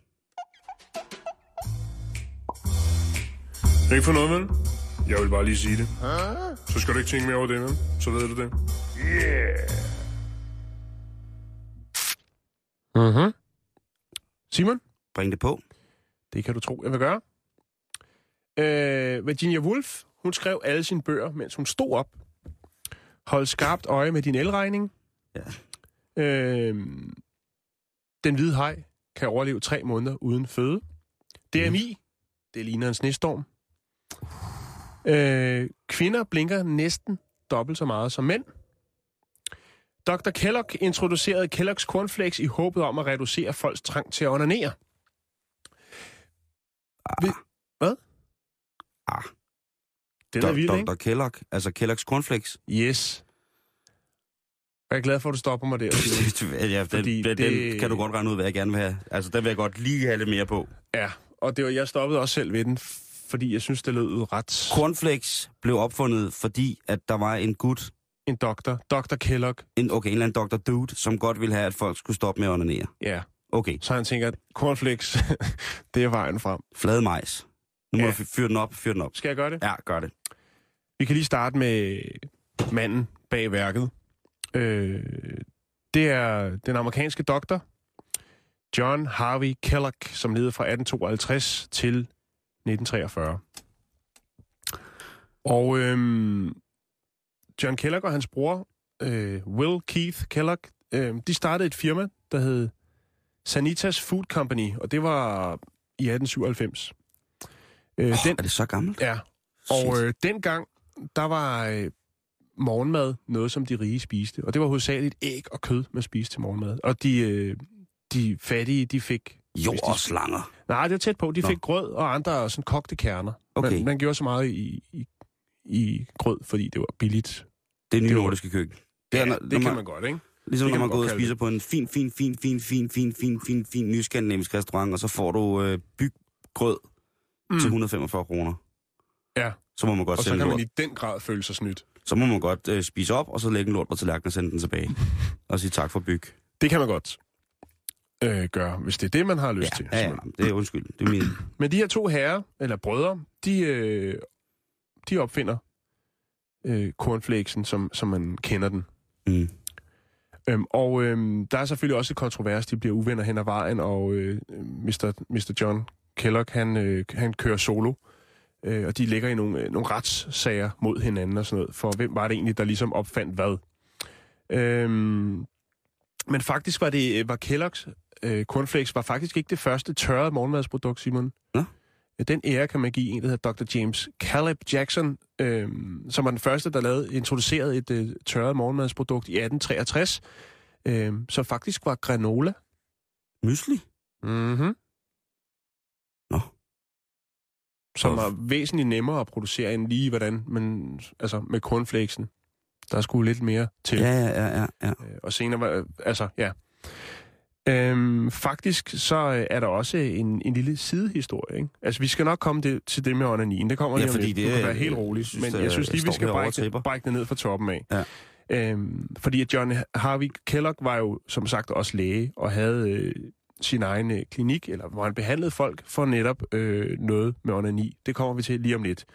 Ikke for noget, vel? Jeg vil bare lige sige det. Så skal du ikke tænke mere over det, vel? Så ved du det. Yeah! Mhm. Simon, Bring det på. det kan du tro, jeg vil gøre. Øh, Virginia Woolf, hun skrev alle sine bøger, mens hun stod op. Hold skarpt øje med din elregning. Ja. Øh, den hvide haj kan overleve tre måneder uden føde. DMI, det ligner en snestorm. Øh, kvinder blinker næsten dobbelt så meget som mænd. Dr. Kellogg introducerede Kellogg's Cornflakes i håbet om at reducere folks trang til at onanere. Vi- Hvad? Ah. Den er vild, ikke? Dr. Kellogg, altså Kellogg's Cornflakes. Yes. Jeg er glad for, at du stopper mig der. Ja, den, Fordi den, det- den kan du godt regne ud, hvad jeg gerne vil have. Altså, den vil jeg godt lige have lidt mere på. ja, og det var, jeg stoppede også selv ved den, fordi jeg synes, det lød ret... Cornflakes blev opfundet, fordi at der var en gut, En doktor. Dr. Kellogg. en, okay, en eller anden Dr. Dude, som godt ville have, at folk skulle stoppe med at onanere. Ja. Okay, Så han tænker, at cornflakes, det er vejen frem. flade majs. Nu må Ja. du fyre den op, fyre den op. Skal jeg gøre det? Ja, gør det. Vi kan lige starte med manden bag værket. Øh, det er den amerikanske doktor, John Harvey Kellogg, som levede fra 1852 til 1943. Og øhm, John Kellogg og hans bror, øh, Will Keith Kellogg, øh, de startede et firma, der hed Sanitas Food Company, og det var i 1897. Øh, Oh, den, er det så gammelt? ja, og øh, dengang, der var øh, morgenmad noget, som de rige spiste. Og det var hovedsageligt æg og kød, man spiste til morgenmad. Og de, øh, de fattige, de fik Jord og slanger. Nej, det er tæt på. De Nå. fik grød og andre sådan kogte kerner. Okay. Man, man gjorde så meget i, i, i grød, fordi det var billigt. Det er nye Det var- nordiske køkken. Det, er, når, det når kan man godt, ikke? Ligesom det når man man går ud og spiser på en fin, fin, fin, fin, fin, fin, fin, fin, fin nyskandinavisk restaurant, og så får du øh, byggrød mm. til 145 kroner. Ja. Så må man godt Og så kan man i den grad føle sig snydt. Så må man godt øh, spise op, og så lægge en lort på tallerkenen og sende den tilbage. og sige tak for byg. Det kan man godt øh, gøre, hvis det er det, man har lyst Ja, til. ja, ja, det er undskyld. Det er min... Men de her to herrer, eller brødre, de, øh, de opfinder øh, cornflakesen, som, som man kender den. Mm. Øhm, og øhm, der er selvfølgelig også et kontrovers, de bliver uvenner hen ad vejen, og øh, Mr. Mr. John Kellogg, han, øh, han kører solo, øh, og de ligger i nogle, øh, nogle retssager mod hinanden og sådan noget, for hvem var det egentlig, der ligesom opfandt hvad. Øhm, men faktisk var det, var Kellogg's øh, cornflakes var faktisk ikke det første tørrede morgenmadsprodukt, Simon. Nå. Den ære kan man give en, der hedder Dr. James Caleb Jackson, øh, som var den første, der lavede, introducerede et øh, tørret morgenmadsprodukt i 1863, øh, som faktisk var granola. Mysli? Mm-hmm. Nå. Som var væsentligt nemmere at producere end lige hvordan, men altså med cornflakesen. Der skulle lidt mere til. Ja, ja, ja, ja. ja. Øh, og senere var, altså, ja. Øhm, faktisk så øh, er der også en, en lille sidehistorie, ikke? Altså, vi skal nok komme det, til det med onanien. Det kommer Ja, lige fordi det du kan være helt jeg rolig. synes, Men jeg synes lige, vi står skal brække brække det ned fra toppen af. Ja. Øhm, fordi at John Harvey Kellogg var jo, som sagt, også læge, og havde øh, sin egen øh, klinik, eller hvor han behandlede folk for netop øh, noget med onani. Det kommer vi til lige om lidt.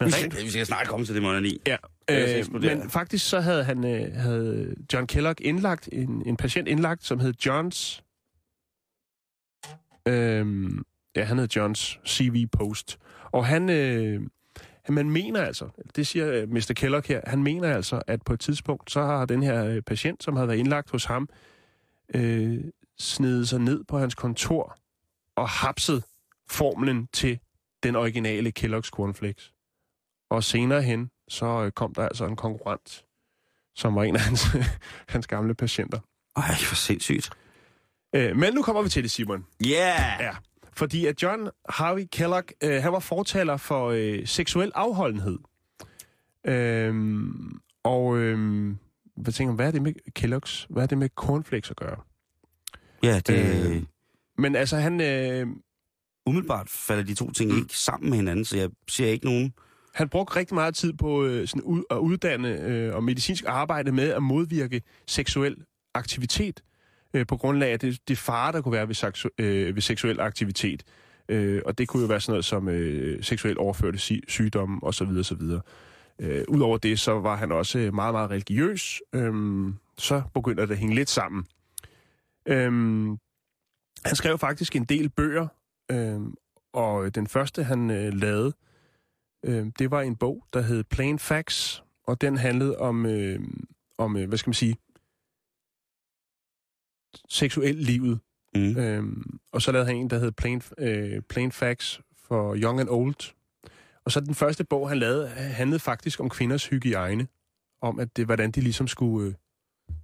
Men Vi rent skal, vi skal snart komme til det med i. Ja, øh, men faktisk så havde han øh, havde John Kellogg indlagt en, en patient indlagt, som hed Johns. Øh, ja, han hed Johns CV Post. Og han, øh, man mener altså, det siger øh, Mr. Kellogg her, han mener altså, at på et tidspunkt, så har den her øh, patient, som havde været indlagt hos ham, øh, snedet sig ned på hans kontor og hapset formlen til den originale Kellogg's Cornflakes. Og senere hen, så øh, kom der altså en konkurrent, som var en af hans, hans gamle patienter. Ej, hvor sindssygt. Øh, men nu kommer vi til det, Simon. Yeah! Ja. Fordi at John Harvey Kellogg, øh, han var fortaler for øh, seksuel afholdenhed. Øhm, og øhm, hvad tænker hvad er det med Kellogg's? Hvad er det med cornflakes at gøre? Ja, det... Øh. Men altså, han, øh, Umiddelbart falder de to ting ikke sammen med hinanden, så jeg ser ikke nogen... han brugte rigtig meget tid på øh, sådan ud, at uddanne øh, og medicinsk arbejde med at modvirke seksuel aktivitet øh, på grundlag af det, det fare, der kunne være ved, seksu, øh, ved seksuel aktivitet. Øh, og det kunne jo være sådan noget som øh, seksuelt overførte si- sygdomme osv. osv. Øh, Udover det, så var han også meget, meget religiøs. Øh, så begynder det at hænge lidt sammen. Øh, han skrev faktisk en del bøger, øh, og den første, han øh, lavede, øh, det var en bog, der hed Plain Facts, og den handlede om, øh, om øh, hvad skal man sige, seksuel livet. Mm. Øhm, og så lavede han en, der hed Plain, øh, Plain Facts for Young and Old. Og så den første bog, han lavede, handlede faktisk om kvinders hygiejne. Om, at det, hvordan de ligesom skulle øh,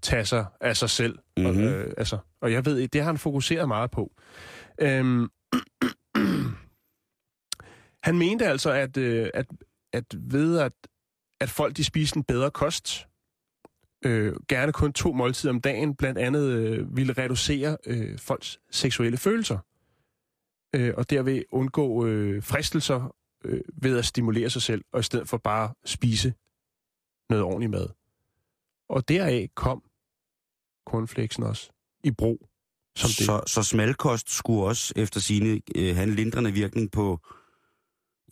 tage sig af sig selv. Mm-hmm. Og, Mhm. øh, altså, og jeg ved, det har han fokuseret meget på. Øhm, han mente altså, at, øh, at, at ved at, at folk de spiste en bedre kost, øh, gerne kun to måltider om dagen, blandt andet øh, ville reducere øh, folks seksuelle følelser. Øh, og derved undgå øh, fristelser øh, ved at stimulere sig selv, og i stedet for bare spise noget ordentligt mad. Og deraf kom cornflakesen også i brug. Som det. Så, så smalkost skulle også efter sine øh, have en lindrende virkning på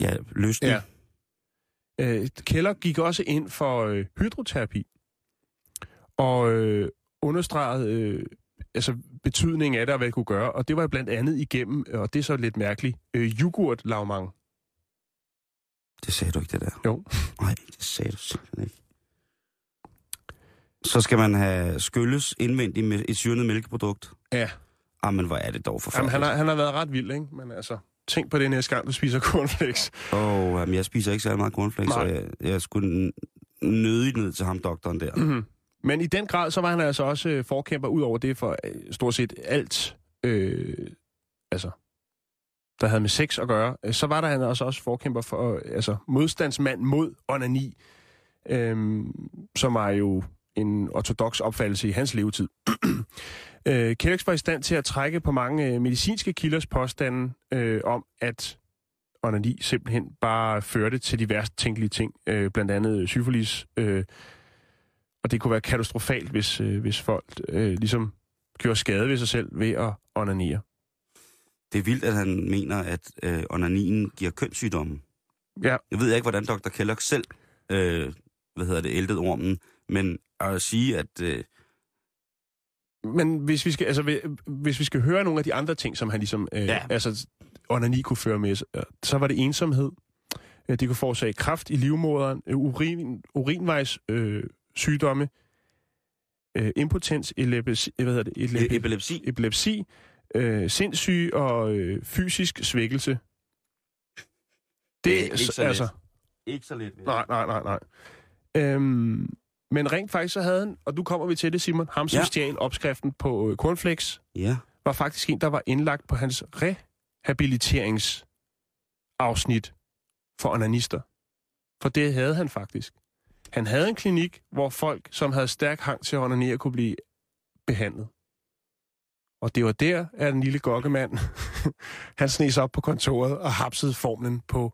ja, lysten. Ja. Øh, Keller gik også ind for øh, hydroterapi, og øh, understregede øh, altså betydningen af det, og hvad det kunne gøre. Og det var blandt andet igennem, og det er så lidt mærkeligt, øh, yoghurt lavmang. Det sagde du ikke, det der. Jo. Nej, det sagde du simpelthen ikke. Så skal man have skylles indvendigt med et syrnet mælkeprodukt. Ja. Jamen, hvor er det dog Jamen, forfærdeligt. han, har, han har været ret vild, ikke? Men altså, tænk på det næste gang, du spiser cornflakes. Åh, oh, jamen, jeg spiser ikke særlig meget cornflakes, så Nej. jeg, jeg skulle nødigt ned til ham, doktoren der. Mm-hmm. Men i den grad, så var han altså også øh, forkæmper ud over det for øh, stort set alt øh, altså, der havde med sex at gøre, øh, så var der han også, også forkæmper for, øh, altså modstandsmand mod onani, øhm, som er jo en ortodox opfattelse i hans levetid. øh, Kellex var i stand til at trække på mange øh, medicinske kilders påstande øh, om, at onani simpelthen bare førte til de værst tænkelige ting, øh, blandt andet syfilis, øh, og det kunne være katastrofalt, hvis, øh, hvis folk øh, ligesom gjorde skade ved sig selv ved at onanere. Det er vildt, at han mener, at øh, onanien giver kønssygdomme. Ja. Jeg ved ikke, hvordan Dr. Kellogg selv, øh, hvad hedder det, ældet ormen, men at sige, at... Øh, Men hvis vi skal, altså, hvis- vi skal høre nogle af de andre ting, som han ligesom, øh, Ja. altså, onani kunne føre med sig, øh, så var det ensomhed. Øh, Det kunne forårsage kræft i livmoderen, øh, urin, urinvejs øh, sygdomme, øh, impotens, epilepsi, hvad hedder det, Epilepsi. epilepsi. epilepsi, øh, sindssyg og øh, fysisk svækkelse. Det er ikke så let. altså, Ikke så lidt. nej, nej, nej, nej. Øhm, men rent faktisk så havde han, og nu kommer vi til det, Simon, ham som Ja. ja. stjal opskriften på øh, Cornflakes, Ja. var faktisk en, der var indlagt på hans rehabiliteringsafsnit for onanister. For det havde han faktisk. Han havde en klinik, hvor folk, som havde stærk hang til at onanere, kunne blive behandlet. Og det var der, at den lille gokkemand, han snes op på kontoret og hapsede formlen på...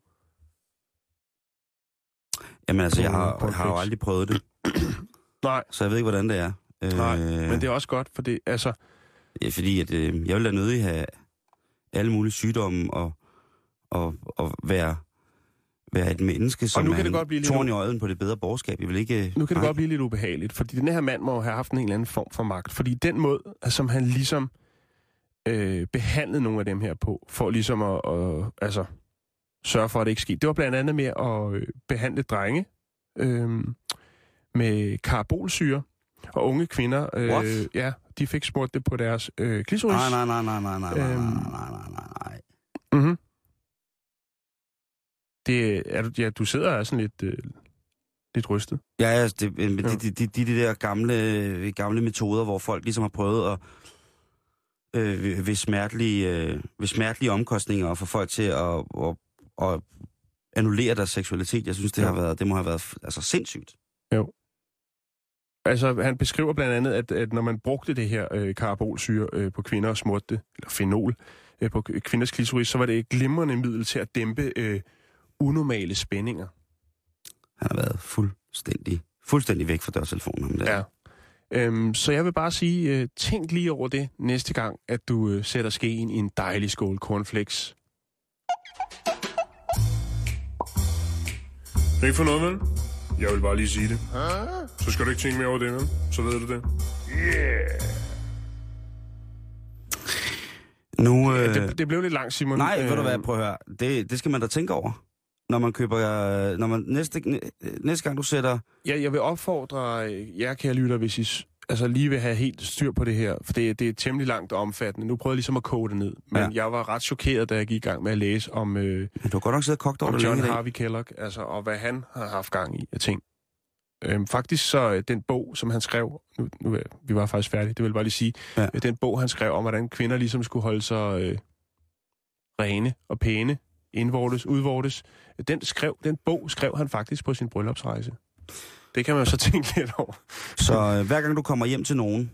Jamen altså, jeg har, jeg har jo aldrig prøvet det, Nej, så jeg ved ikke, hvordan det er. nej, men det er også godt, for det, altså, Ja, fordi at, øh, jeg vil da nødig have alle mulige sygdomme og, og, og være, være et menneske, som nu er kan det godt blive torn i øjet på det bedre borgerskab. Jeg vil ikke... Nu kan det nej. godt blive lidt ubehageligt, fordi den her mand må have haft en eller anden form for magt. Fordi den måde, som han ligesom øh, behandlede nogle af dem her på, for ligesom at, at altså, sørge for, at det ikke skete. Det var blandt andet med at øh, behandle drenge øh, med karabolsyre, og unge kvinder, What? øh, ja, de fik smurt det på deres øh, klitoris. Nej, nej, nej, nej, nej, nej, nej, Øhm. nej, nej, nej. Mm-hmm. Det er du, ja, du sidder og er sådan lidt, øh, lidt rystet. Ja, altså, det, men Ja. de, de, de, de, de der gamle, gamle metoder, hvor folk ligesom har prøvet at øh, ved, ved, smertelige, øh, ved smertelige omkostninger at få folk til at, at, at annullere deres seksualitet. Jeg synes, det, Ja. har været, det må have været altså, sindssygt. Altså, han beskriver blandt andet, at, at når man brugte det her øh, karabolsyre øh, på kvinder og smurte det, eller fenol, øh, på kvinders klitoris, så var det et glimrende middel til at dæmpe øh, unormale spændinger. Han har været fuldstændig, fuldstændig væk fra dørtelefonen. Der. Ja. Øhm, så jeg vil bare sige, øh, tænk lige over det næste gang, at du øh, sætter skeen i en dejlig skål cornflakes. Ikke for noget, vel? Jeg vil bare lige sige det. Så skal du ikke tænke mere over det, vel? Så ved du det. Nu, øh, Det, det blev lidt langt, Simon. nej, ved du Øh, hvad, prøv at høre. Det, det skal man da tænke over. Når man køber, øh, når man næste, næste gang du sætter, Ja, jeg vil opfordre øh, jer, kære lytter, hvis I altså, lige vil have helt styr på det her, for det, det er temmelig langt og omfattende. Nu prøvede jeg ligesom at koge det ned, men Ja. jeg var ret chokeret, da jeg gik i gang med at læse om, øh, ja, du har godt nok siddet og kogt over om John. Harvey Kellogg, altså, og hvad han har haft gang i af ting. Øhm, faktisk så øh, den bog, som han skrev, nu, nu er, vi var faktisk færdige, det vil jeg bare lige sige, Ja. ja. den bog, han skrev om, hvordan kvinder ligesom skulle holde sig øh, rene og pæne, indvortes, udvortes, den, skrev, den bog skrev han faktisk på sin bryllupsrejse. Det kan man jo så tænke lidt over. Så øh, hver gang du kommer hjem til nogen,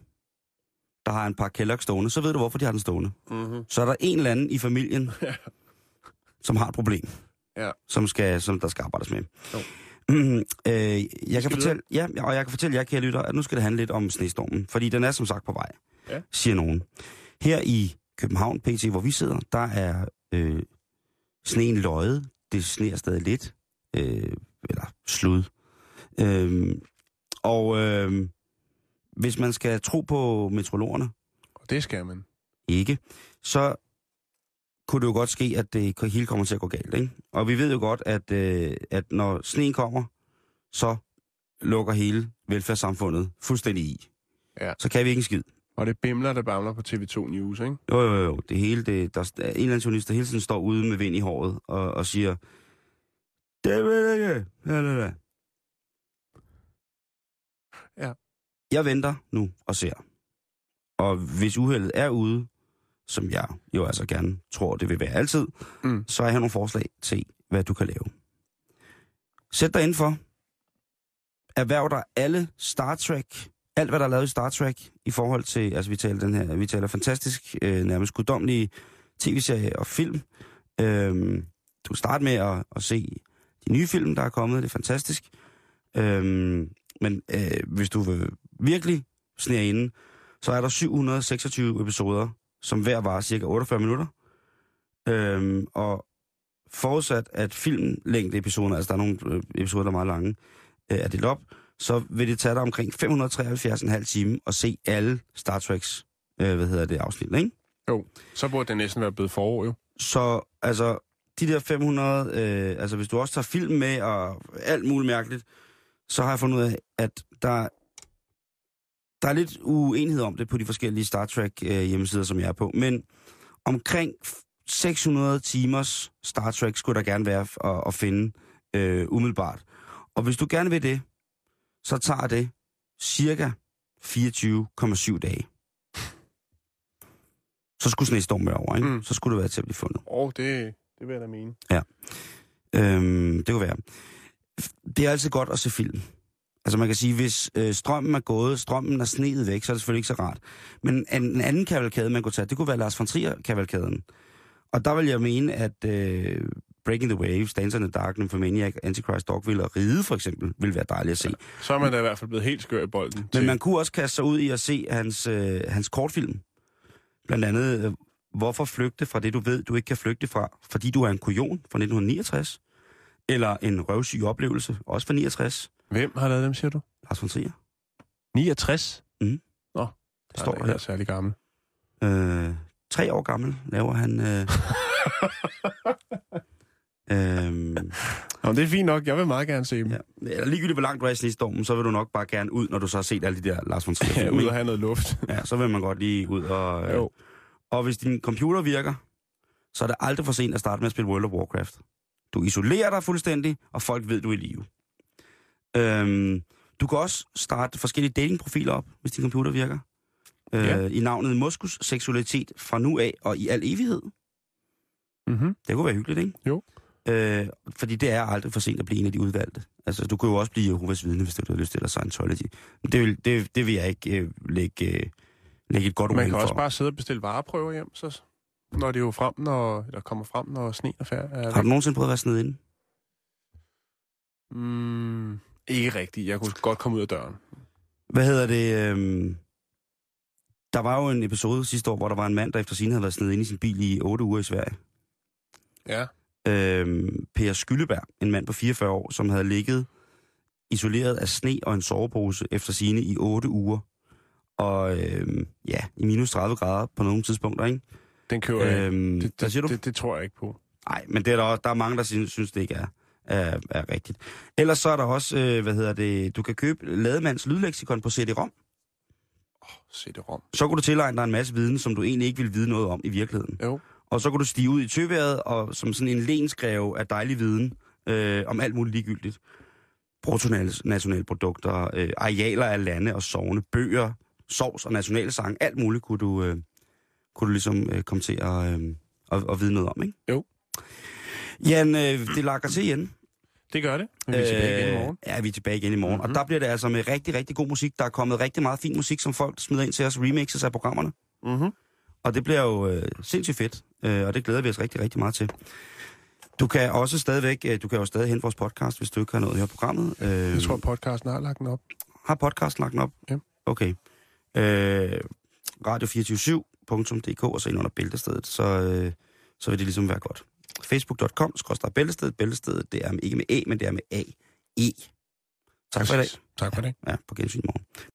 der har en par Kellogg stående, så ved du, hvorfor de har den stående. Mm-hmm. Så er der en eller anden i familien, som har et problem, Ja. som, skal, som der skal arbejdes med. Jo. Mm, øh, jeg kan fortælle, ja, og jeg kan fortælle jer, kære lytter, at nu skal det handle lidt om snestormen, fordi den er som sagt på vej, Ja. siger nogen. Her i København, PT, hvor vi sidder, der er øh, sneen løjet. Det sneer stadig lidt, øh, eller slud. Øh, og øh, hvis man skal tro på meteorologerne, Og det skal man. ikke, så kunne det jo godt ske, at det hele kommer til at gå galt. Ikke? Og vi ved jo godt, at, øh, at når sneen kommer, så lukker hele velfærdssamfundet fuldstændig i. Ja. Så kan vi ikke en skid. Og det bimler, der bamler på TV2 News, ikke? Jo, jo, jo. Det hele, det, der er en eller anden journalist, der hele tiden står ude med vind i håret og, og siger, det ved jeg ikke. Ja, ja, ja. Ja. Jeg venter nu og ser. Og hvis uheldet er ude, som jeg jo altså gerne tror, det vil være altid, Mm. så har jeg nogle forslag til, hvad du kan lave. Sæt dig indenfor. Erhverv dig alle Star Trek, alt hvad der er lavet i Star Trek, i forhold til, altså vi taler den her, vi taler fantastisk, øh, nærmest guddommelige tv-serie og film. Øhm, du kan starte med at, at se de nye film, der er kommet, det er fantastisk. Øhm, men øh, hvis du vil virkelig snære inde, så er der 726 episoder, som hver var cirka 48 minutter. Øhm, og forudsat, at filmlængde episoder, altså der er nogle øh, episoder, der er meget lange, øh, er delt op, så vil det tage dig omkring 573,5 timer at se alle Star Treks, øh, hvad hedder det, afsnit, ikke? Jo, så burde det næsten være blevet forår, jo. Så altså, de der 500, øh, altså hvis du også tager film med og alt muligt mærkeligt, så har jeg fundet ud af, at der, der er lidt uenighed om det på de forskellige Star Trek øh, hjemmesider, som jeg er på. Men omkring 600 timers Star Trek skulle der gerne være at, at finde øh, umiddelbart. Og hvis du gerne vil det, så tager det cirka 24,7 dage. Så skulle snestormen være over, ikke? Mm. Så skulle det være til at blive fundet. Og det, det vil jeg da mene. Øhm, det kunne være. Det er altid godt at se film. Altså man kan sige, hvis øh, strømmen er gået, strømmen er snedet væk, så er det selvfølgelig ikke så rart. Men en, en anden kavalkade, man kunne tage, det kunne være Lars von Trier-kavalkaden. Og der vil jeg mene, at øh, Breaking the Waves, Dancer in the Dark, Nymphomaniac, Antichrist Dogville og Ride for eksempel, vil være dejligt at se. Så er man da i hvert fald blevet helt skør i bolden. Men til- man kunne også kaste sig ud i at se hans, øh, hans kortfilm. Blandt andet, øh, hvorfor flygte fra det, du ved, du ikke kan flygte fra, fordi du er en kujon fra 1969. Eller en røvsyg oplevelse, også fra 69. Hvem har lavet dem, siger du? Lars von Trier. 69? Mhm. Nå, Det står der. der. Jeg er særlig gammel. Øh, tre år gammel laver han... Øh, øhm, Nå, det er fint nok. Jeg vil meget gerne se dem. ja. Eller ligegyldigt, hvor langt du er i snestormen, så vil du nok bare gerne ud, når du så har set alle de der Lars von Trier Ja, ud og have noget luft. Ja, så vil man godt lige ud og... Øh, Jo. Og hvis din computer virker, så er det aldrig for sent at starte med at spille World of Warcraft. Du isolerer dig fuldstændig, og folk ved, du er i live. Øhm, du kan også starte forskellige datingprofiler op, hvis din computer virker. Øh, Ja. I navnet Moskus Seksualitet fra nu af og i al evighed. Mm-hmm. Det kunne være hyggeligt, ikke? Jo. Øh, fordi det er aldrig for sent at blive en af de udvalgte. Altså, du kunne jo også blive Jehovas vidne, hvis du har lyst til, eller Scientology. Men det vil, det, det vil jeg ikke øh, lægge, øh, lægge et godt ord Man kan for. også bare sidde og bestille vareprøver hjem, så når det jo frem, når, eller kommer frem, når sneen er færdig. Har du nogensinde prøvet at være sned inde? Mm, ikke rigtigt. Jeg kunne godt komme ud af døren. Hvad hedder det? Øhm, der var jo en episode sidste år, hvor der var en mand, der efter sin havde været sned inde i sin bil i 8 uger i Sverige. Ja. Øhm, per Skylleberg, en mand på 44 år, som havde ligget isoleret af sne og en sovepose efter sine i 8 uger. Og øhm, ja, i minus 30 grader på nogle tidspunkter, ikke? Den køber jeg. Øhm, Det, siger det, du? det, det, tror jeg ikke på. Nej, men det er der, også, der er mange, der synes det ikke er, er, er rigtigt. Ellers så er der også, øh, hvad hedder det, du kan købe Lademands lydleksikon på CD-ROM. Se det rom. Så kunne du tilegne dig en masse viden, som du egentlig ikke ville vide noget om i virkeligheden. Jo. Og så kunne du stige ud i tøværet og som sådan en lensgreve af dejlig viden øh, om alt muligt ligegyldigt. Bruttonationalprodukter, øh, arealer af lande og sovne, bøger, sovs og nationalsang, alt muligt kunne du, øh, kunne du ligesom øh, komme til at, øh, at, at vide noget om, ikke? Jo. Jan, øh, det lakker til igen. Det gør det. Vi er tilbage igen i morgen. Ja, vi er tilbage igen i morgen. Mm-hmm. Og der bliver det altså med rigtig, rigtig god musik. Der er kommet rigtig meget fin musik, som folk smider ind til os, remixes af programmerne. Mm-hmm. Og det bliver jo øh, sindssygt fedt, øh, og det glæder vi os rigtig, rigtig meget til. Du kan også stadigvæk, øh, du kan jo stadig hente vores podcast, hvis du ikke har noget høre programmet. Øh, Jeg tror, podcasten har lagt den op. Har podcasten lagt den op? Ja. Okay. Øh, radio247.dk, og så ind under bæltestedet, så, øh, så vil det ligesom være godt. Facebook.com, skrådstræk bæltestedet. Bæltestedet, det er ikke med E, men det er med A-E. Tak for i dag. Tak for det. Ja, på gensyn i morgen.